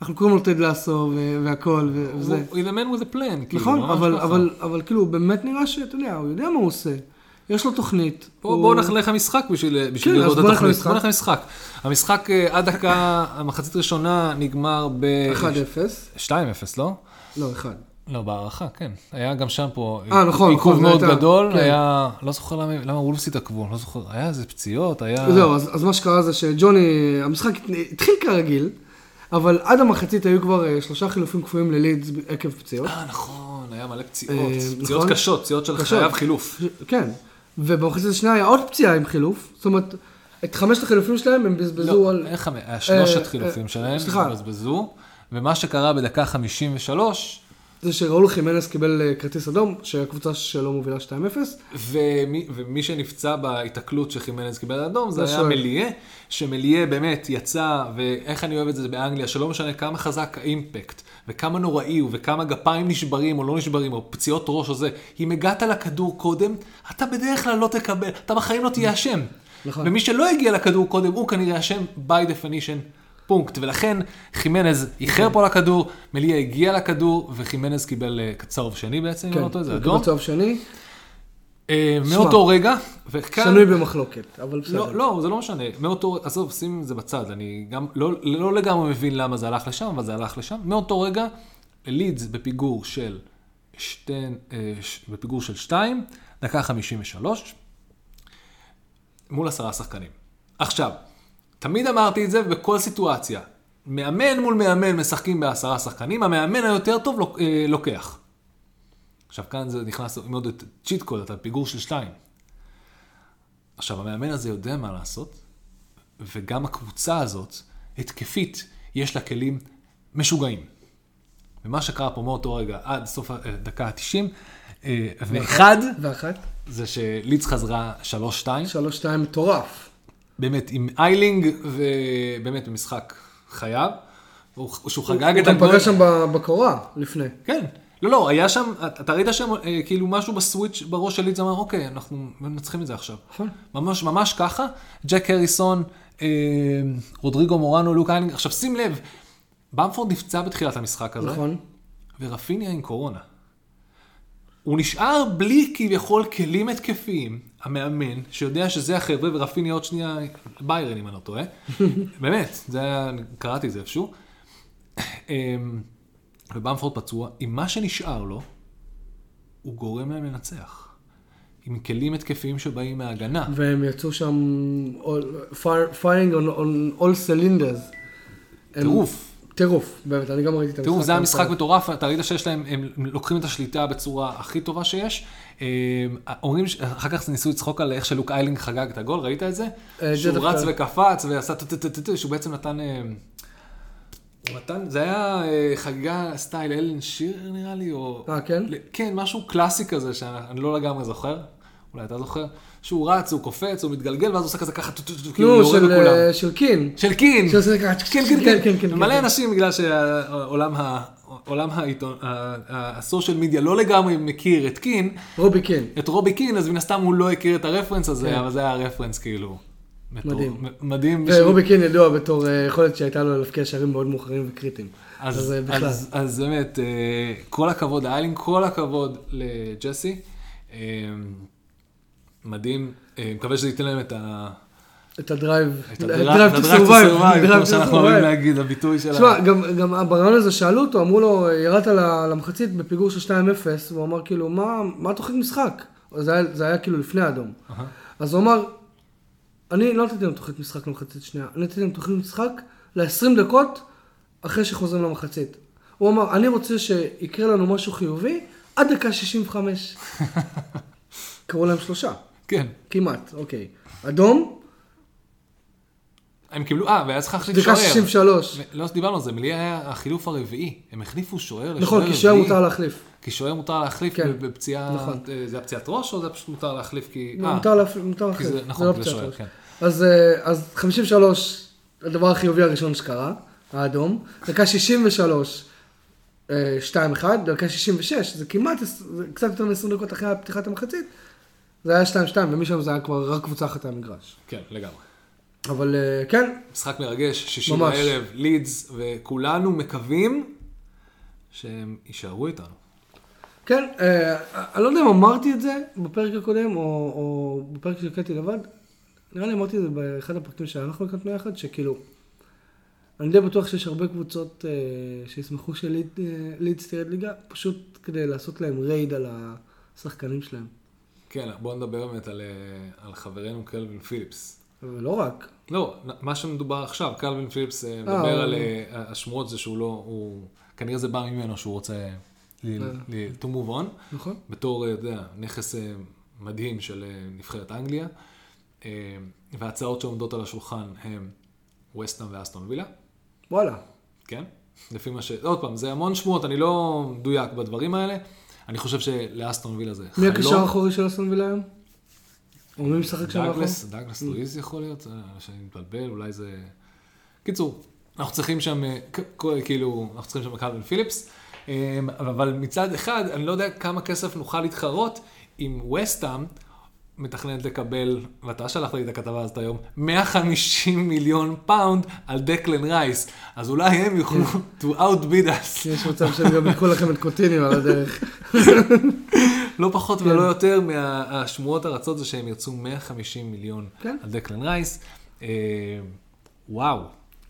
אנחנו קוראים לו טד לאסו והכל, וזה. הוא- he's a man with a plan, כאילו, נכון, אבל, ככה. אבל, אבל כאילו, באמת נראה שאתה יודע, הוא יודע מה הוא עושה. יש לו תוכנית. בואו הוא- בוא נלך למשחק בשביל בשביל כן, לראות את התוכנית. למשחק. בוא נלך למשחק. המשחק אה, עד דקה, *laughs* המחצית הראשונה נגמר ב... 1-0. 2-0, לא? לא, 1. לא, בהערכה, כן. היה גם שם פה אה, נכון, עיכוב נכון, מאוד הייתה- גדול, כן. היה, לא זוכר למה למה וולפס התעכבו, לא זוכר, היה איזה פציעות, היה... זהו, אז, אז מה שקרה זה שג'וני, המשחק התחיל כרגיל, אבל עד המחצית היו כבר אה, שלושה חילופים קפואים ללידס עקב פציעות. אה, נכון, היה מלא פציעות. אה, פציעות נכון? קשות, פציעות של. חייב חילוף. כן, ובמחצית השנייה היה עוד פציעה עם חילוף, זאת אומרת, את חמשת החילופים שלהם הם בזבזו לא, על... איך חמש? שלושת אה, חילופים שלהם, סליחה. בזבזו, ומה שקרה בדקה 53, זה שראול חימנס קיבל אה, כרטיס אדום, שהקבוצה שלו מובילה 2-0. ומי, ומי שנפצע בהיתקלות שחימנז קיבל אדום, זה היה. מליה, שמליה באמת יצא, ואיך אני אוהב את זה באנגליה, שלא משנה כמה חזק האימפקט, וכמה נוראי הוא, וכמה גפיים נשברים או לא נשברים, או פציעות ראש או זה, אם הגעת לכדור קודם, אתה בדרך כלל לא תקבל, אתה בחיים לא תהיה אשם. נכון. ומי שלא הגיע לכדור קודם, הוא כנראה אשם by definition. פונקט, ולכן חימנז איחר פה לכדור, מליה הגיע לכדור, וחימנז קיבל אה, צהוב שני בעצם, אם אני לא טועה, זה אדום. צהוב שני, אה, מאותו רגע, וכאן... שנוי במחלוקת, אבל בסדר. לא, לא, זה לא משנה. מאותו, עזוב, שים את זה בצד. אני גם לא, לא לגמרי מבין למה זה הלך לשם, אבל זה הלך לשם. מאותו רגע, לידס בפיגור של שתי, אה, ש- בפיגור של שתיים, דקה 53, מול עשרה שחקנים. עכשיו, תמיד אמרתי את זה בכל סיטואציה. מאמן מול מאמן משחקים בעשרה שחקנים, המאמן היותר טוב אה, לוקח. עכשיו כאן זה נכנס עם עוד את צ'יט קוד, אתה פיגור של שתיים. עכשיו, המאמן הזה יודע מה לעשות, וגם הקבוצה הזאת, התקפית, יש לה כלים משוגעים. ומה שקרה פה מאותו רגע עד סוף הדקה ה-90, ואחד, ואחת, זה שליץ חזרה 3-2, שלוש שתיים מטורף. באמת עם איילינג, ובאמת במשחק חייו, הוא- שהוא חגג הוא את גם הגול. פגש שם בקורה לפני. כן. לא, לא, היה שם, אתה ראית שם אה, כאילו משהו ב switch בראש של לידס אמר, אוקיי, אנחנו מנצחים את זה עכשיו. נכון. ממש, ממש ככה. ג'ק הריסון, אה, רודריגו מורנו, לוק איילינג. עכשיו שים לב, במפורד נפצע בתחילת המשחק הזה, נכון. ורפיניה עם קורונה. הוא נשאר בלי כביכול כלים התקפיים, המאמן, שיודע שזה החבר'ה, ורפיניה עוד שנייה ביירן, אם אני לא טועה. *laughs* באמת, זה היה, קראתי את זה איפשהו. אמ, ובמפורד פצוע, עם מה שנשאר לו, הוא גורם להם לנצח. עם כלים התקפיים שבאים מההגנה. והם יצאו שם all- fire- firing on, on all cylinders. טירוף. טירוף, באמת, אני גם ראיתי את המשחק. תראו, זה היה משחק מטורף, אתה ראית שיש להם, הם לוקחים את השליטה בצורה הכי טובה שיש. אה, אומרים, אחר כך ניסו לצחוק על איך שלוק איילינג חגג את הגול, ראית את זה? אה, שהוא רץ וקפץ ועשה טו-טו-טו-טו, שהוא בעצם נתן... נתן, זה היה אה, חגיגה style אלן שירר נראה לי, או... אה, כן? כן, משהו קלאסי כזה, שאני לא לגמרי זוכר, אולי אתה זוכר, שהוא רץ, הוא קופץ, הוא מתגלגל, ואז הוא עושה כזה ככה, כאילו נו, יורד לכולם. אה, של קין. של קין. שעושה ככה, כן, כן, כן, כן, ומלא כן. אנשים, בגלל שהעולם ה... עולם העיתון, ה social media לא לגמרי מכיר את קין, רובי קין. את רובי קין, אז מן הסתם הוא לא הכיר את ה reference הזה, כן. אבל זה היה ה reference כאילו. מדהים. מדהים. ורובי קין ידוע בתור אה, יכולת שהייתה לו להבקיע שערים מאוד מאוחרים וקריטיים. אז, אה, בכלל. אז, באמת, כל הכבוד לאיילינג, כל הכבוד לג'סי. מדהים, אה, מקווה שזה ייתן להם את ה... את ה drive. את ה drive to survive, כמו שאנחנו אוהבים להגיד, הביטוי של ה... תשמע, גם, ברעיון הזה שאלו אותו, אמרו לו, ירדת למחצית בפיגור של 2-0, והוא אמר כאילו, מה, מה תוכנית משחק? זה היה, כאילו לפני האדום. אז הוא אמר, אני לא נתתי להם תוכנית משחק למחצית שנייה, אני נתתי להם תוכנית משחק ל-20 דקות אחרי שחוזרים למחצית. הוא אמר, אני רוצה שיקרה לנו משהו חיובי עד דקה 65. *laughs* קראו להם שלושה, כן. כמעט, אוקיי. אדום, הם קיבלו, אה, והיה צריך להחליף דקה שוער. 63. ו- לא דיברנו על זה, מלי היה החילוף הרביעי. הם החליפו שוער לשוער נכון, רביעי. כי שוער מותר להחליף. כי שוער מותר להחליף כן, בפציעה, נכון. אה, זה היה פציעת ראש או זה פשוט מותר להחליף כי... אה, מותר להחליף, מותר להחליף. זה, זה נכון, לא זה פציעת שוער, ראש. כן. אז, אה, אז 53, הדבר החיובי הראשון שקרה, האדום. דקה 63, אה, 2-1, דקה 66, זה כמעט, זה קצת יותר מ-20 דקות אחרי פתיחת המחצית, זה היה 2-2, ומשם זה היה כבר רק קבוצה אחת המגרש. כן, לגמרי. אבל אה, כן, משחק מרגש, שישי. בערב, לידס, וכולנו מקווים שהם יישארו איתנו. כן, אה, אני לא יודע אם אמרתי את זה בפרק הקודם, או, או בפרק שהקלטתי לבד, נראה לי אמרתי את זה באחד הפרקים שאנחנו הקלטנו יחד, שכאילו, אני די בטוח שיש הרבה קבוצות אה, שישמחו שלידס תרד ליגה, פשוט כדי לעשות להם רייד על השחקנים שלהם. כן, בואו נדבר באמת על, אה, על חברנו קלווין פיליפס. ולא רק. לא, מה שמדובר עכשיו, קלווין פיליפס אה, מדבר אה, על אה, השמועות זה שהוא לא, הוא, כנראה זה בא ממנו שהוא רוצה ל- ל- to move on, נכון? בתור, אה, אתה יודע, נכס אה, מדהים של אה, נבחרת אנגליה, אה, וההצעות שעומדות על השולחן הם ווסטהאם ואסטון וילה. וואלה. כן? לפי מה ש... עוד פעם, זה המון שמועות, אני לא מדויק בדברים האלה. אני חושב שלאסטון וילה זה מי חלום. הקשר האחורי של אסטון וילה היום? או מי משחק שם מאחור? דאגלס לואיז יכול להיות, אה, שאני מתבלבל, אולי זה... קיצור, אנחנו צריכים שם, אה, כאילו, אנחנו צריכים שם קלווין פיליפס, אה, אבל מצד אחד, אני לא יודע כמה כסף נוכל להתחרות עם ווסטהאם מתכננת לקבל, ואתה שלחת לי את הכתבה הזאת היום, 150 מיליון פאונד על דקלן רייס, אז אולי הם יוכלו to outbid us. יש מצב שהם גם יקחו לכם את קוטיניו על הדרך. *laughs* לא פחות ולא יותר מהשמועות הרצות זה שהם ירצו 150 מיליון כן. על דקלן רייס. אה, וואו,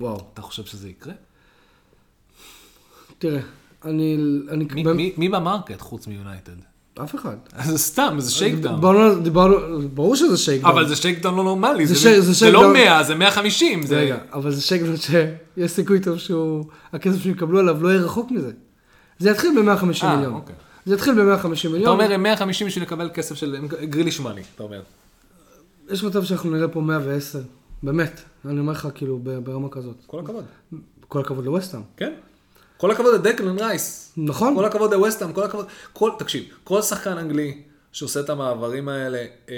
וואו. אתה חושב שזה יקרה? תראה, אני... אני מי- באמת- מי- מי ב market חוץ מיונייטד? אף אחד. זה סתם, זה שייקדאון. דיברנו, על- דיברנו, ברור שזה shakedown. אבל זה shakedown לא נורמלי, זה זה זה זה לא shakedown- 100, זה 150. זה- רגע, אבל זה שייקדאון שיש סיכוי טוב שהוא, הכסף שהם יקבלו עליו לא יהיה רחוק מזה. זה יתחיל ב-150 אה, מיליון. אוקיי. זה יתחיל ב-150 מיליון. אתה אומר 150 בשביל לקבל כסף של גריליש מאני, אתה אומר. יש מצב שאנחנו נראה פה 110. באמת. אני אומר לך, כאילו, ברמה כזאת. כל הכבוד. כל הכבוד לווסטהאם. כן. כל הכבוד לדקלן רייס. נכון. כל הכבוד לווסטהאם, כל הכבוד. כל, תקשיב, כל שחקן אנגלי שעושה את המעברים האלה, אה,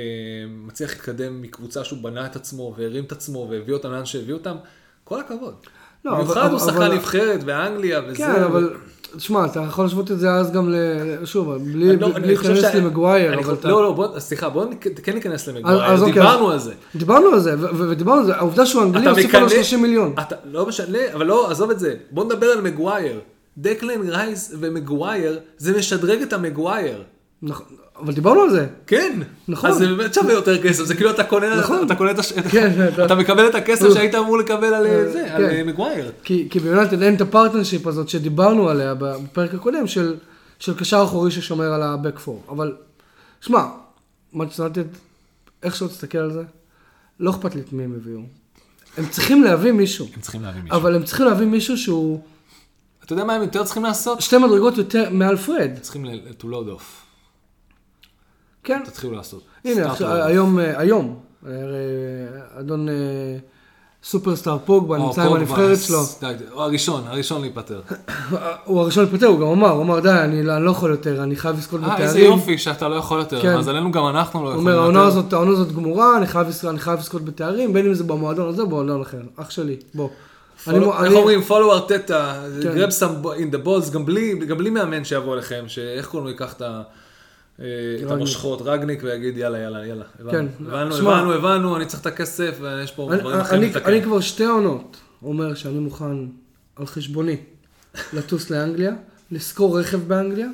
מצליח להתקדם מקבוצה שהוא בנה את עצמו והרים את עצמו והביא אותם לאן שהביא אותם, כל הכבוד. לא, אבל- במיוחד הוא שחקן אבל- נבחרת באנגליה וזה. כן, אבל... תשמע, אתה יכול להשוות את זה אז גם ל... שוב, בלי לא- להיכנס למגווייר, אבל אתה... לא, לא, בוא, סליחה, בוא כן ניכנס למגווייר, אוקיי, דיברנו על זה. דיברנו על זה, ודיברנו על זה, העובדה שהוא אנגלי הוסיפה לו מקנא- 30 מיליון. לא משנה, אבל לא, עזוב את זה. בוא נדבר על מגווייר. דקלן רייס ומגווייר, זה משדרג את המגווייר. נכון, אבל דיברנו על זה. כן. נכון. אז זה באמת שווה יותר כסף, זה כאילו אתה קונה, נכון. אתה קונה את הש... כן, אתה- אתה מקבל את הכסף שהיית אמור לקבל על אה, זה, על כן. אה, מגווייר. כי, כי ביונייטד אין את ה partnership הזאת שדיברנו עליה בפרק הקודם, של, של קשר אחורי ששומר על ה-back 4. אבל, שמע, מצטרפת, איך שלא תסתכל על זה, לא אכפת לי את מי הם הביאו. הם צריכים להביא מישהו, הם צריכים להביא מישהו. אבל הם צריכים להביא מישהו שהוא אתה יודע מה הם יותר צריכים לעשות? שתי מדרגות יותר מעל פרד. צריכים to load off. כן. תתחילו לעשות. הנה, עכשיו. היום, אה, היום, אה, אדון אה, סופרסטאר פוגבה נמצא עם הנבחרת שלו. הוא הראשון, הראשון להיפטר. *coughs* הוא הראשון להתפטר, הוא גם אמר, הוא אמר, די, אני לא לא יכול יותר, אני חייב לזכות אה, איזה בתארים. יופי שאתה לא יכול יותר. כן. מזלנו גם אנחנו לא הוא יכולים אומר, יותר. הזאת, העונה הזאת גמורה, אני חייב לזכות- בתארים, בין אם זה במועדון הזה או במועדון אחר. אח שלי, בוא. איך אומרים? follow ארטטה, כן. grab some in the balls, גם בלי מאמן שיבוא אליכם, שאיך קוראים לו, ייקח את ה... אה, את. המושכות, רגניק, ויגיד יאללה, יאללה, יאללה. כן. הבנו, שמע- הבנו, הבנו, אני צריך את הכסף, ויש פה אני- דברים אחרים לתקן. אני כבר שתי עונות אומר שאני מוכן על חשבוני לטוס לאנגליה, לשכור רכב באנגליה,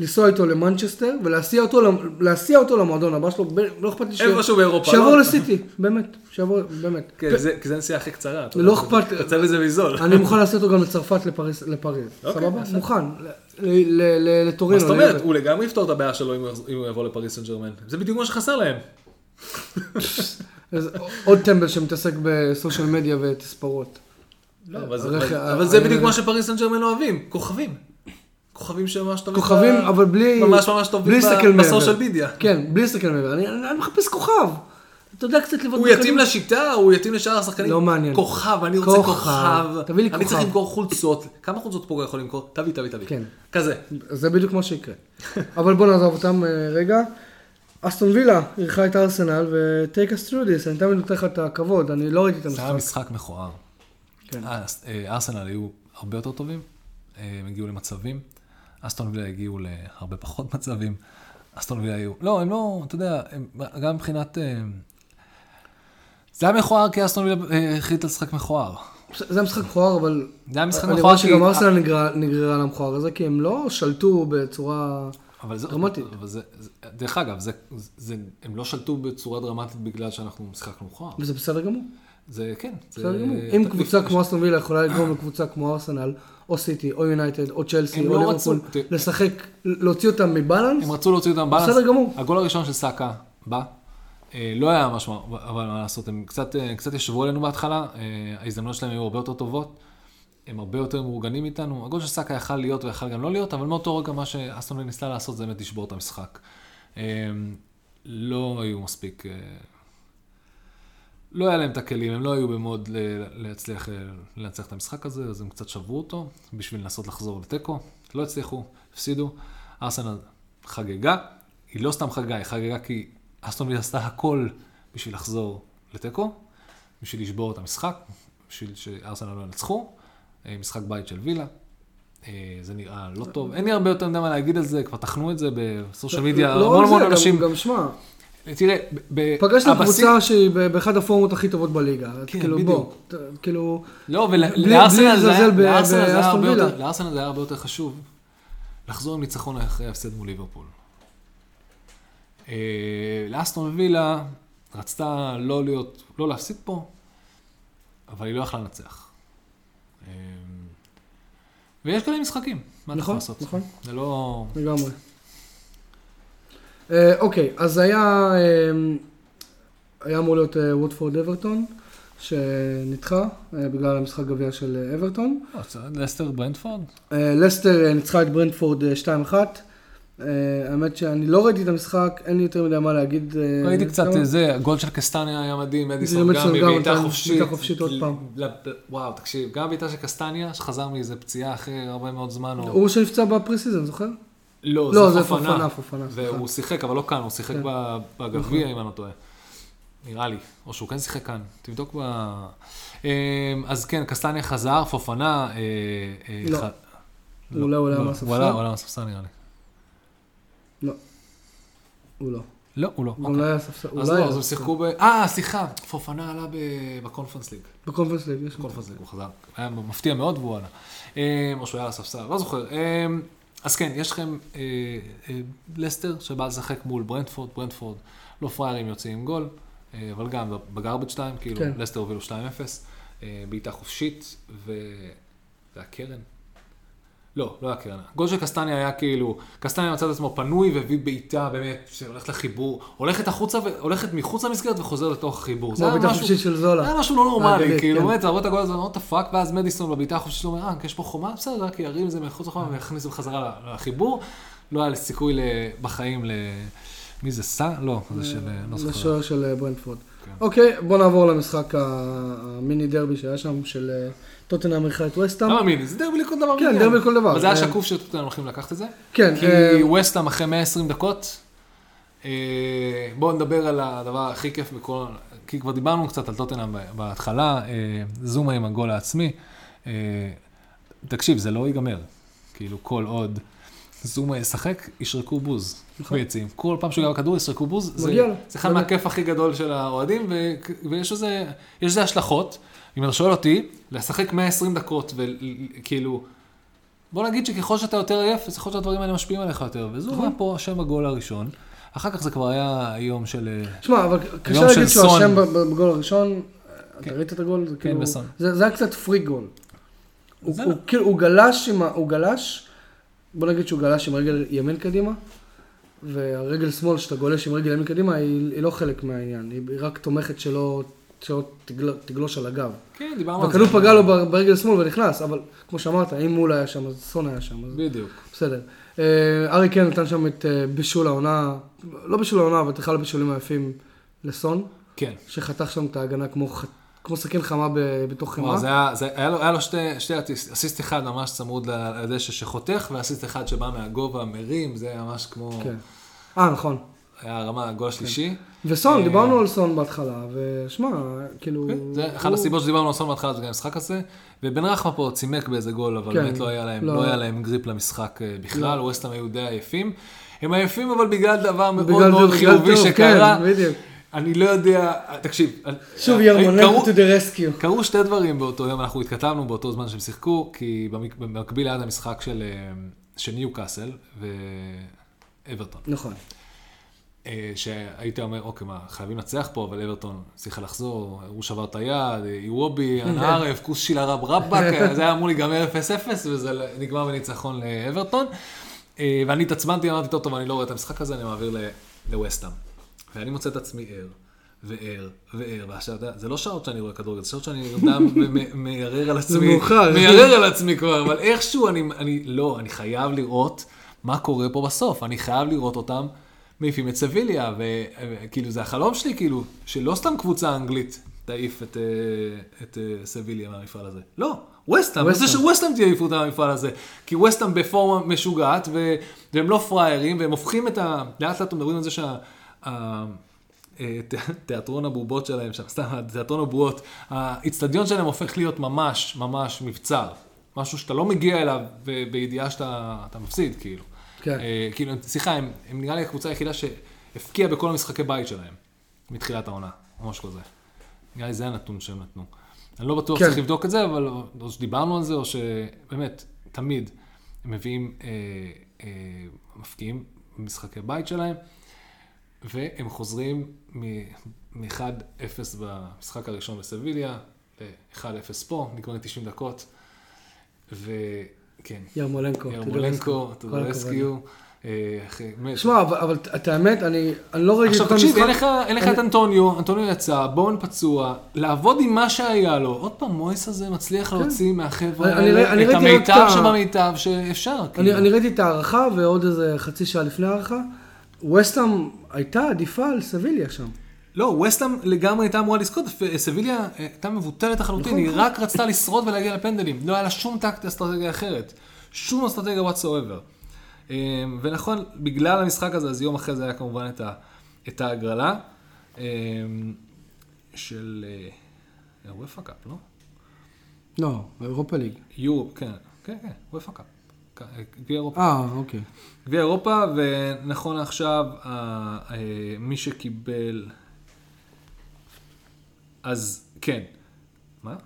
לנסוע איתו למנצ'סטר ולהסיע אותו, להסיע אותו למועדון הבא שלו, לא אכפת לי ש- איפשהו באירופה, שיעבור לא? לסיטי, באמת, שיעבור, באמת. כן, כי זה הנסיעה הכי קצרה. לא אכפת- יוצא בזה מזול. אני מוכן לעשות אותו גם לצרפת, לפריז. אוקיי, סבבה? מוכן. ל- ל- ל- מה לטורינו. זאת אומרת? הוא לגמרי יפתור את הבעיה שלו אם הוא יבוא לפריס סן ג'רמן. זה בדיוק מה שחסר להם. עוד טמבל שמתעסק בסושיאל מדיה ותספורות. לא, אבל זה- בדיוק מה שפריס סן ג'רמן אוהבים, כוכבים. כוכבים שממש טובים. כוכבים, אבל בלי... ממש ממש טובים. בסושיאל מדיה. כן, בלי להסתכל מעבר. אני מחפש כוכב. אתה יודע קצת לבד הוא יתאים לשיטה, הוא יתאים לשאר השחקנים. לא מעניין. כוכב, אני רוצה כוכב. כוכב. תביא לי אני צריך כוכב. למכור חולצות. כמה חולצות פוגע יכול למכור? תביא, תביא, תביא. כן. כזה. זה בדיוק מה שיקרה. אבל בוא נעזוב אותם אה, רגע. אסטון וילה אירחה את ארסנל ו-take us through this, אני תמיד נותן לך את הכבוד, אני לא ראיתי את זה היה המשחק. משחק מכוער. כן. אה, אה, ארסנל היו הרבה יותר טובים, הם הגיעו למצבים, אסטון וילה הגיעו להרבה פחות *laughs* מצבים. אסטון וילה היו, לא, הם לא, אתה יודע, גם מבחינת... זה היה מכוער כי אסטון וילה אה, החליט לשחק מכוער. זה היה משחק מכוער, אבל... זה היה משחק אני מכוער רואה כי... שגם ארסנל נגררה- למכוער הזה, כי הם לא שלטו בצורה... דרמטית. דרך אגב, הם לא שלטו בצורה דרמטית בגלל שאנחנו משחקנו מכוער. וזה בסדר גמור. זה כן. בסדר גמור. אם קבוצה כמו אסטון וילה יכולה לגרום לקבוצה כמו ארסנל, או סיטי, או יונייטד, או צ'לסי, או לא ליברפול, לשחק, להוציא אותם מבלנס, הם רצו להוציא אותם בלנס. בסדר גמור. הגול הראשון של סאקה בא. אה, לא היה משמע, אבל מה לעשות, הם קצת, אה, קצת ישבו עלינו בהתחלה, אה, ההזדמנויות שלהם היו הרבה יותר טובות, הם הרבה יותר מאורגנים איתנו. הגול של סאקה יכל להיות ויכל גם לא להיות, אבל מאותו רגע מה שאסטון ניסתה לעשות זה באמת לשבור את המשחק. לא היו מספיק, לא היה להם את הכלים, הם לא היו במוד להצליח לנצח את המשחק הזה, אז הם קצת שברו אותו בשביל לנסות לחזור לתיקו. לא הצליחו, הפסידו. ארסנל חגגה, היא לא סתם חגגה, היא חגגה כי אסטון וילה עשתה הכל בשביל לחזור לתיקו, בשביל לשבור את המשחק, בשביל שארסנל לא ינצחו. אה, משחק בית של וילה. אה, זה נראה לא טוב. אין לי הרבה יותר מה להגיד על זה, כבר טחנו את זה בסושיאל מדיה, לא המון רק המון גם- אנשים. גם שמע, תראה, ב- ב- פגשנו קבוצה שהיא באחד הפורמות הכי טובות בליגה. כן, כאילו. בוא, כאילו, לא, ולארסנל זה היה הרבה יותר חשוב לחזור עם ניצחון אחרי ההפסד מול ליברפול. אה, לאסטון וילה רצתה לא להיות, לא להפסיד פה, אבל היא לא יכלה לנצח. אה, ויש כאלה משחקים, מה אתה יכול נכון, לעשות? נכון. זה לא... לגמרי. אה, אוקיי, אז היה, היה אמור להיות ווטפורד אברטון, שנדחה בגלל המשחק גביע של אברטון. לסטר ברנדפורד? לסטר ניצחה את ברנדפורד אה, 2-1. אה, האמת שאני לא ראיתי את המשחק, אין לי יותר מדי מה להגיד. אה, ראיתי קצת כמה- זה, הגול של קסטניה היה מדהים, אדיסון גם בבעיטה נתן חופשית. בעיטה חופשית עוד פעם. וואו, תקשיב, גם בעיטה של קסטניה, שחזר מאיזה פציעה אחרי הרבה מאוד זמן. הוא שנפצע ב pre-season, זוכר? לא, לא, זה פופנה. סליחה. והוא שיחק, אבל לא כאן, הוא שיחק כן. בגביע, אם אני לא טועה. נראה לי. או שהוא כן שיחק כאן. תבדוק ב... אז כן, קסטניה חזר, פופנה... אה, אה, לא. ח- הוא עולה- עולה לא, מהספסל? הוא עלה מהספסל נראה לי. לא. הוא לא. לא, הוא לא. גם לא היה ספסל. הוא אז לא לא, אז הם. שיחקו ב... אה, סליחה, פופנה עלה בקונפרנס ליג. בקונפרנס ליג, יש בקונפרנס ליג הוא חזר. היה מפתיע מאוד והוא עלה. אמ, או שהוא היה על הספסל, לא זוכר. אמ, אז כן, יש לכם אה, אה, לסטר שבא לשחק מול ברנדפורד, ברנדפורד לא פראיירים יוצאים עם גול, אה, אבל גם בגרבג' 2, כאילו כן. לסטר הובילו 2-0, אה, בעיטה חופשית. והקרן. לא, לא היה קרן. גול של קסטניה היה כאילו, קסטניה מצא את עצמו פנוי והביא בעיטה באמת, שהולכת לחיבור, הולכת החוצה, הולכת מחוץ למסגרת וחוזר לתוך החיבור. זה היה משהו, של זולה. זה היה משהו לא נורמלי, כאילו, כן. באמת, אתה את הגול הזה, the fuck, ואז מדיסון בבעיטה החופשית שלו אומר, אה, יש פה חומה, בסדר, רק ירים את זה מחוץ לחומה ויכניס את זה בחזרה לחיבור. לא היה סיכוי בחיים ל... מי זה, סע? לא, זה של... לא זוכר. לשוער של אה, ברנדפורד. כן. אוקיי, בוא נעבור למשחק המיני דרבי שהיה שם, של אה, טוטנאם אירחה את וסטאם. למה מיני? זה דרבי לכל דבר. כן. דרבי לכל דבר. אבל זה היה אה, שקוף שטוטנאם הולכים לקחת את זה. כן, כי אה, ווסטהאם אחרי 120 דקות, אה, בואו נדבר על הדבר הכי כיף בכל... כי כבר דיברנו קצת על טוטנאם בהתחלה, אה, זומה עם הגול העצמי. תקשיב, זה לא ייגמר. כאילו, כל עוד זומה ישחק, ישרקו בוז נכון. ביציעים. כל פעם שהוא יגע בכדור, ישרקו בוז. זה- אחד. מהכיף הכי גדול של האוהדים, ויש לזה יש לזה השלכות. אם אתה שואל אותי, לשחק 120 דקות, וכאילו... בוא נגיד שככל שאתה יותר עייף, אז יכול להיות שהדברים האלה משפיעים עליך יותר. וזו נכון. היה פה השם בגול הראשון. אחר כך זה כבר היה יום של... אה, שמע, אבל קשה להגיד שהוא. אשם בגול הראשון. אתה כן. ראית את הגול? כן, כאילו- בסון. זה היה קצת פרי גול. הוא. כאילו, הוא גלש עם ה... הוא גלש, בוא נגיד שהוא גלש עם רגל ימין קדימה, והרגל שמאל שאתה גולש עם רגל ימין קדימה היא לא חלק מהעניין, היא רק תומכת שלא תגלוש על הגב. כן, דיברנו על זה. והכדור פגע לו ברגל שמאל ונכנס, אבל כמו שאמרת, אם מול היה שם, אז סון היה שם, בדיוק. בסדר. אה, ארי קן נתן שם את אה, בישול העונה, לא בישול העונה, אבל את אחד הבישולים היפים לסון, כן. שחתך שם את ההגנה כמו כמו סכין חמה ב- בתוך חמאה. זה היה, זה, היה לו, היה לו שתי, שתי אסיסט, אסיסט אחד ממש צמוד לדשא שחותך, ואסיסט אחד שבא מהגובה, מרים, זה היה ממש כמו... כן. אה, נכון. היה הרמה, הגול השלישי. וסון, אה, דיברנו על סון בהתחלה, ושמע, כאילו... כן, זה אחת הסיבות שדיברנו על סון בהתחלה, זה גם המשחק הזה. ובן רחמה פה צימק באיזה גול, אבל כן, באמת לא היה להם, לא. לא היה להם גריפ למשחק אה, בכלל, ווסטהאם היו די עייפים. הם עייפים אבל בגלל דבר מאוד מאוד חיובי שקרה. כן. אני לא יודע, תקשיב. שוב אה, ירמוננקו קרו- to the rescue. קרו שתי דברים באותו יום, אנחנו התכתבנו באותו זמן שהם שיחקו, כי במק- במקביל היה המשחק של ניו קאסל ואברטון. נכון. אה, שהיית אומר, אוקיי, מה, חייבים לנצח פה, אבל אברטון הצליחה לחזור, הוא שבר את היד, אה, איוובי, *laughs* אנערף, כוס שילה רב רבאק, אה, זה היה אמור להיגמר 0-0, וזה נגמר בניצחון לאברטון. ואני התעצבנתי, אמרתי, טוב, טוב, אני לא רואה את המשחק הזה, אני מעביר ל- לווסטהאם. ואני מוצא את עצמי ער, וער, וער, ועכשיו, זה לא שעות שאני רואה כדורגל, זה שעות שאני נרדם ומערער על עצמי. מאוחר. מערער על עצמי כבר, אבל איכשהו אני, אני, לא, אני חייב לראות מה קורה פה בסוף. אני חייב לראות אותם מעיפים את סביליה, וכאילו זה החלום שלי, כאילו, שלא סתם קבוצה אנגלית תעיף את, אה, את אה, סביליה מהמפעל הזה. לא, ווסטהאם, אני רוצה ווסטהאם. שווסטהאם תעיפו אותה מהמפעל הזה. כי ווסטהאם בפורמה משוגעת, ו- והם לא פראיירים, והם הופכים את ה... לאט לאט מדברים על זה שה... אה, תיאטרון הבובות שלהם שם, סתם, תיאטרון הבועות, האיצטדיון שלהם הופך להיות ממש ממש מבצר. משהו שאתה לא מגיע אליו בידיעה שאתה אתה מפסיד, כאילו. כן. אה, כאילו, סליחה, הם, הם נראה לי הקבוצה היחידה שהפקיעה בכל המשחקי בית שלהם, מתחילת העונה, או משהו כזה. נראה לי זה הנתון שהם נתנו. אני לא בטוח כן. צריך לבדוק את זה, אבל או שדיברנו על זה, או שבאמת, תמיד הם מביאים, אה, אה, מפקיעים במשחקי בית שלהם, והם חוזרים מ-1-0 במשחק הראשון בסביליה, ל-1-0 פה, נגמר 90 דקות, וכן, ירמולנקו. ירמולנקו, טודורסקיו, אה. שמע, אבל- את האמת, אני לא ראיתי עכשיו את כל תקשיב, אין המשחק. לך, את אנטוניו, אנטוניו יצא, בון פצוע, לעבוד עם מה שהיה לו. עוד פעם, מויס הזה מצליח להוציא מהחבר'ה כן. אני- אני האלה את המיטב שבמיטב שאפשר. אני כאילו. אני ראיתי את ההערכה ועוד איזה חצי שעה לפני ההערכה. ווסטהאם הייתה עדיפה על סביליה שם. לא, ווסטהאם לגמרי הייתה אמורה לזכות, סביליה אה, הייתה מבוטלת לחלוטין, היא נכון. רק רצתה לשרוד ולהגיע לפנדלים. לא היה לה שום טקט אסטרטגיה אחרת. שום אסטרטגיה whatsoever. אה, ונכון, בגלל המשחק הזה, אז יום אחרי זה היה כמובן את ה- את ההגרלה אה, של אה, וופא קאפ, לא? לא, אירופה ליג. יורו, כן, כן, כן, וופא קאפ. גביע אירופה. אה, אוקיי. גביע אירופה, ונכון אה, מי שקיבל... אז כן. מה?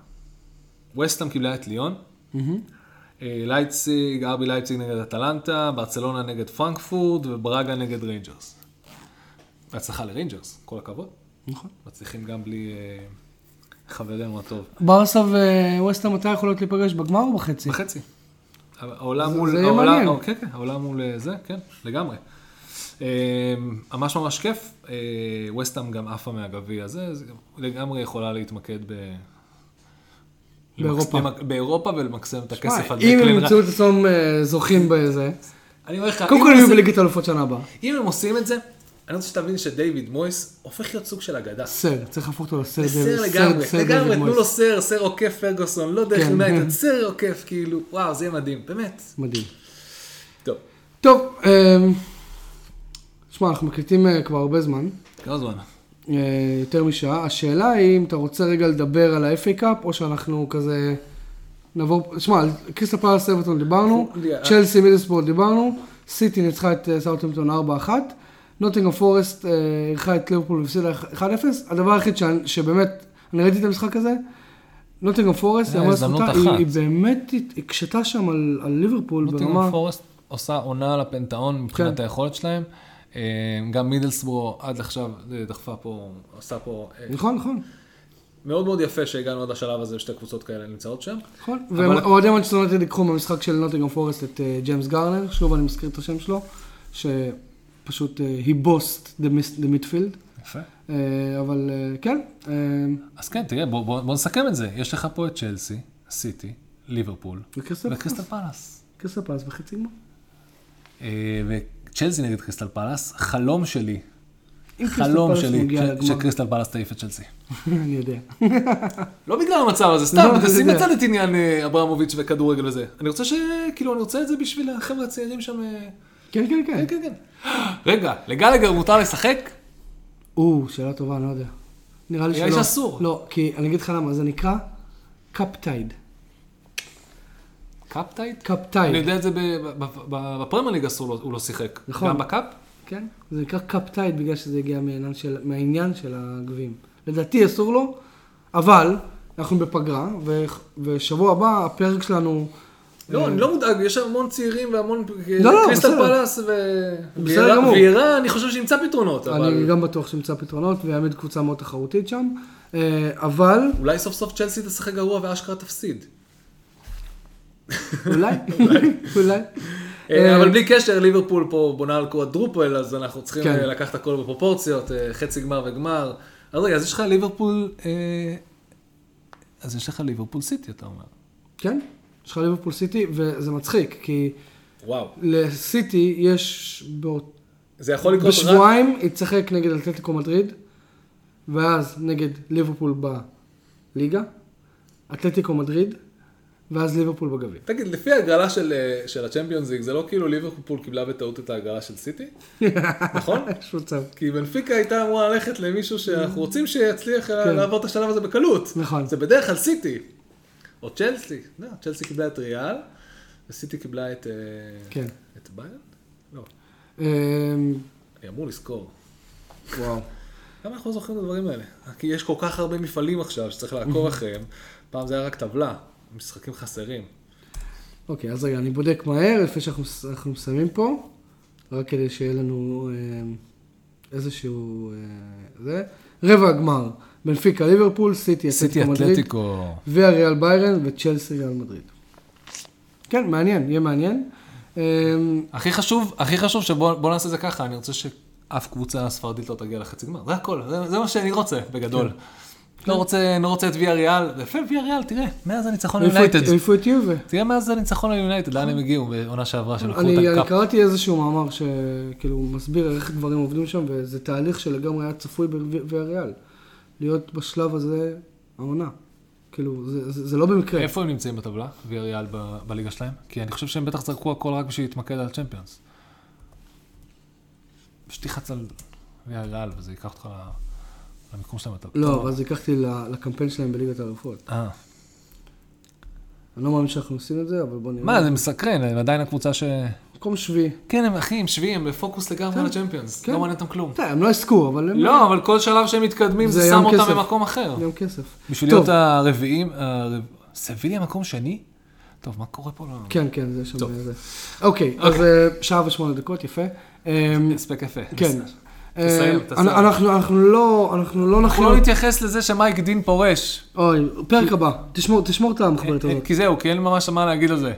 וסטהאם קיבלה את ליון. אה, לייפציג, ארבי לייפציג נגד אטלנטה, ברצלונה נגד פרנקפורט וברגה נגד ריינג'רס. בהצלחה לריינג'רס, כל הכבוד. נכון. מצליחים גם בלי אה, חברנו הטוב. ברסה וווסטהאם מתי יכולות להיפגש? בגמר או בחצי? בחצי. העולם מול... זה יהיה מעניין. כן, כן, העולם מול אה, זה, כן, לגמרי. אה, ממש ממש כיף. אה, וסטאם גם עפה מהגביע הזה, אז לגמרי יכולה להתמקד ב... באירופה. למק- באירופה ולמקסם את הכסף על אם הם דקלן ימצאו. את עצמם אה, זוכים בזה, אני אומר לך, קודם כל הם יהיו בליגת האלופות שנה הבאה. אם הם עושים את זה, אני רוצה שתבין שדייוויד מויס הופך להיות סוג של אגדה. סר, צריך להפוך אותו לסר. סר לגמרי, לגמרי, תנו. לו סר, סר עוקף פרגוסון, לא דרך כן. יונייטד, סר עוקף, כאילו, וואו, זה יהיה מדהים, באמת. מדהים. טוב, טוב, אמ, שמע, אנחנו מקליטים אה, כבר הרבה זמן, כמה זמן? אה, יותר משעה. השאלה היא אם אתה רוצה רגע לדבר על ה-FA Cup, או שאנחנו כזה נעבור, שמע, על קריסטל פלאס אברטון דיברנו, *laughs* צ'לסי מידלסברו דיברנו, סיטי ניצחה את אה, סאוטהמפטון 4-1, נוטינגרם פורסט אה, אירחה את ליברפול והפסידה 1-0. הדבר היחיד שבאמת, אני ראיתי את המשחק הזה, נוטינגרם פורסט, יאמר הזדמנות לזכותה, היא- באמת הקשתה שם על על ליברפול ברמה... פורסט עושה עונה לפנתאון מבחינת כן. היכולת שלהם. אה, גם מידלסבורו עד עכשיו אה, דחפה פה, עשה פה, אה, נכון, נכון. מאוד מאוד יפה שהגענו עד השלב הזה, שתי קבוצות כאלה נמצאות שם. נכון, ואוהדי מנצ'סטר יונייטד ייקחו במשחק של נוטינגרם פורסט את אה, ג'יימס גארנר, שוב אני מזכיר את השם שלו, שפשוט אה, he bossed the midfield, יפה. אה, אבל אה, כן, אה, אז כן, תראה, בוא, בוא, בוא נסכם את זה. יש לך פה את צ'לסי, סיטי, ליברפול וקריסטל פלאס. קריסטל פלס בחצי גמר. וצ'לסי נגד קריסטל פלאס, חלום שלי, חלום שלי. שקריסטל פלאס תעיף את צ'לסי. *laughs* אני יודע. *laughs* לא בגלל המצב הזה, לא, סתם, תשים יודע. בצד את עניין אה, אברמוביץ' וכדורגל וזה. אני רוצה ש... כאילו, אני רוצה את זה בשביל החבר'ה הצעירים שם. אה, כן, כן, כן. כן, כן, כן. *gasps* רגע, לגלגר מותר לשחק? או, שאלה טובה, אני לא יודע. נראה לי נראה לי שלא. שאסור. לא, כי אני אגיד לך למה, זה נקרא cup-tied. cup-tied? אני. יודע את זה בפרמייר ליג אסור, הוא לא שיחק. נכון. גם ב cup? כן, זה נקרא cup-tied בגלל שזה הגיע מהעניין של, מהעניין של הגביעים. לדעתי אסור לו, אבל אנחנו בפגרה, ו, ושבוע הבא הפרק שלנו... לא, אה, אני לא מודאג, יש המון צעירים והמון... לא, לא, קריסטל. פלאס ו... בסדר גמור. ויירה, אני חושב שנמצא פתרונות, אני. גם בטוח שנמצא פתרונות, ויעמיד קבוצה מאוד תחרותית שם, אה, אבל אולי סוף סוף צ'לסי תשחק גרוע ואשכרה תפסיד. אולי, אולי. אה, אבל בלי קשר, ליברפול פה בונה על קוואדרופל, אז אנחנו צריכים כן. אה, לקחת הכל בפרופורציות, אה, חצי גמר וגמר. אז רגע, אז יש לך ליברפול, אה, אז יש לך ליברפול סיטי, אתה אומר. כן, יש לך ליברפול סיטי, וזה מצחיק, כי וואו. לסיטי יש באות- זה יכול לקרות רק... בשבועיים היא תשחק נגד אתלטיקו מדריד, ואז נגד ליברפול בליגה, אתלטיקו מדריד, ואז ליברפול בגביע. תגיד, לפי ההגרלה של, אה, של הצ'מפיונס ליג, זה לא כאילו ליברפול קיבלה בטעות את ההגרלה של סיטי? *laughs* נכון? יש מצב. כי בנפיקה הייתה אמורה ללכת למישהו שאנחנו רוצים שיצליח כן. לעבור את השלב הזה בקלות. נכון. זה בדרך כלל סיטי. או צ'לסי. לא, צ'לסי קיבלה את ריאל, וסיטי קיבלה את... אה, כן. את ביירן? לא. אמ, אני אמור לזכור. וואו. למה אנחנו לא זוכרים את הדברים האלה? כי יש כל כך הרבה מפעלים עכשיו שצריך לעקוב אחריהם. פעם זה היה רק טבלה, משחקים חסרים. אוקיי, אז רגע, אני בודק מהר, לפני שאנחנו אנחנו מסיימים פה, רק כדי שיהיה לנו אמ, איזשהו... אה, זה. רבע הגמר, בנפיקה ליברפול, סיטי סיטי אתלטיקו מדריד, אתלטיקו. ויאריאל ביירן וצ'לסי ריאל מדריד. כן, מעניין, יהיה מעניין. אמ, הכי חשוב, הכי חשוב שבוא בוא נעשה זה ככה, אני רוצה שאף קבוצה ספרדית לא תגיע לחצי גמר. זה הכל, זה, זה מה שאני רוצה, בגדול. כן. לא רוצה, לא רוצה את ויה ריאל, ויפה ויה ריאל, תראה, מאז הניצחון על יונייטד. העיפו את יובה. תראה מאז הניצחון על יונייטד, לאן הם הגיעו בעונה שעברה שלקחו אני, את אני ה cup. קראתי איזשהו מאמר שכאילו מסביר איך דברים עובדים שם, וזה תהליך שלגמרי היה צפוי בוויאריאל. להיות בשלב הזה העונה. כאילו, זה, זה, זה לא במקרה. איפה הם נמצאים בטבלה, ויה ריאל בליגה שלהם? כי אני חושב שהם בטח זרקו הכל רק בשביל להתמקד על צ'מפיונס. פשוט תלחץ על ויה ריאל וזה ייקח אותך ל- למיקום שלהם בטבלה. לא, אז לקחתי לקמפיין שלהם בליגת האלופות. אה. אני לא מאמין שאנחנו עושים את זה, אבל בוא נראה. מה, זה מסקרן, הם עדיין הקבוצה ש... מקום שביעי. כן, הם אחים, שביעי, הם בפוקוס לגמרי על הצ'מפיונס. כן. לא מעניין אותם כלום. תראה, הם לא עסקו, אבל הם... לא, אבל כל שלב שהם מתקדמים זה זה ים שם אותם. במקום אחר. גם כסף. בשביל. להיות הרביעים, הרב- סביליה מקום שני? טוב, מה קורה פה? כן, כן, זה שם טוב. זה. אוקיי, אז אה, שעה ושמונה דקות, יפה. אמ, הספק יפה. כן. תסיים, אה, תסיים. אנחנו אנחנו לא, אנחנו לא אנחנו. לא נתייחס לזה שמייק דין פורש. אוי, פרק הבא. תשמור תשמור את המחברת אה, הזאת. כי זהו, כי אין ממש מה להגיד על זה.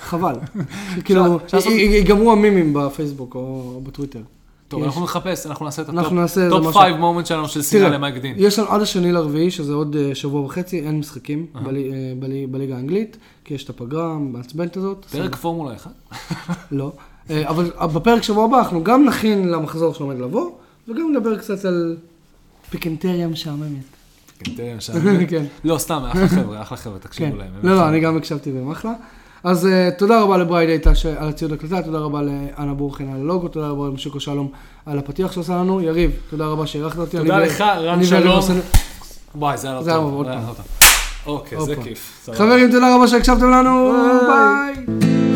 חבל. *laughs* כאילו, ייגמרו הממים בפייסבוק או בטוויטר. טוב, אנחנו נחפש, אנחנו נעשה את ה top משהו. 5 moment שלנו של תראה, למייק דין. יש לנו עד השני לרביעי, שזה עוד אה, שבוע וחצי, אין משחקים בלי- אה, בלי- בליגה האנגלית, כי יש את הפגרה המעצבנת הזאת. פרק פורמולה 1. לא. *laughs* אה, אבל בפרק שבוע הבא אנחנו גם נכין למחזור שעומד לבוא, וגם נדבר קצת על פיקנטריה משעממת. כן, תראה, שם. כן. לא, סתם, אחלה חבר'ה, אחלה חבר'ה, כן. תקשיבו להם. לא, לא, אני גם הקשבתי והם אחלה. אז uh, תודה רבה לברייד איתה על הציוד הקלטה, תודה רבה לאנה בורחן על הלוגו, תודה רבה למשוקו שלום על הפתיח שעושה לנו. יריב, תודה רבה שאירחת אותי. תודה לך, רן שלום. וואי, זה היה לא טוב. זה היה פעם. לא טוב. אוקיי, זה. כיף. חברים, תודה רבה שהקשבתם לנו. ביי.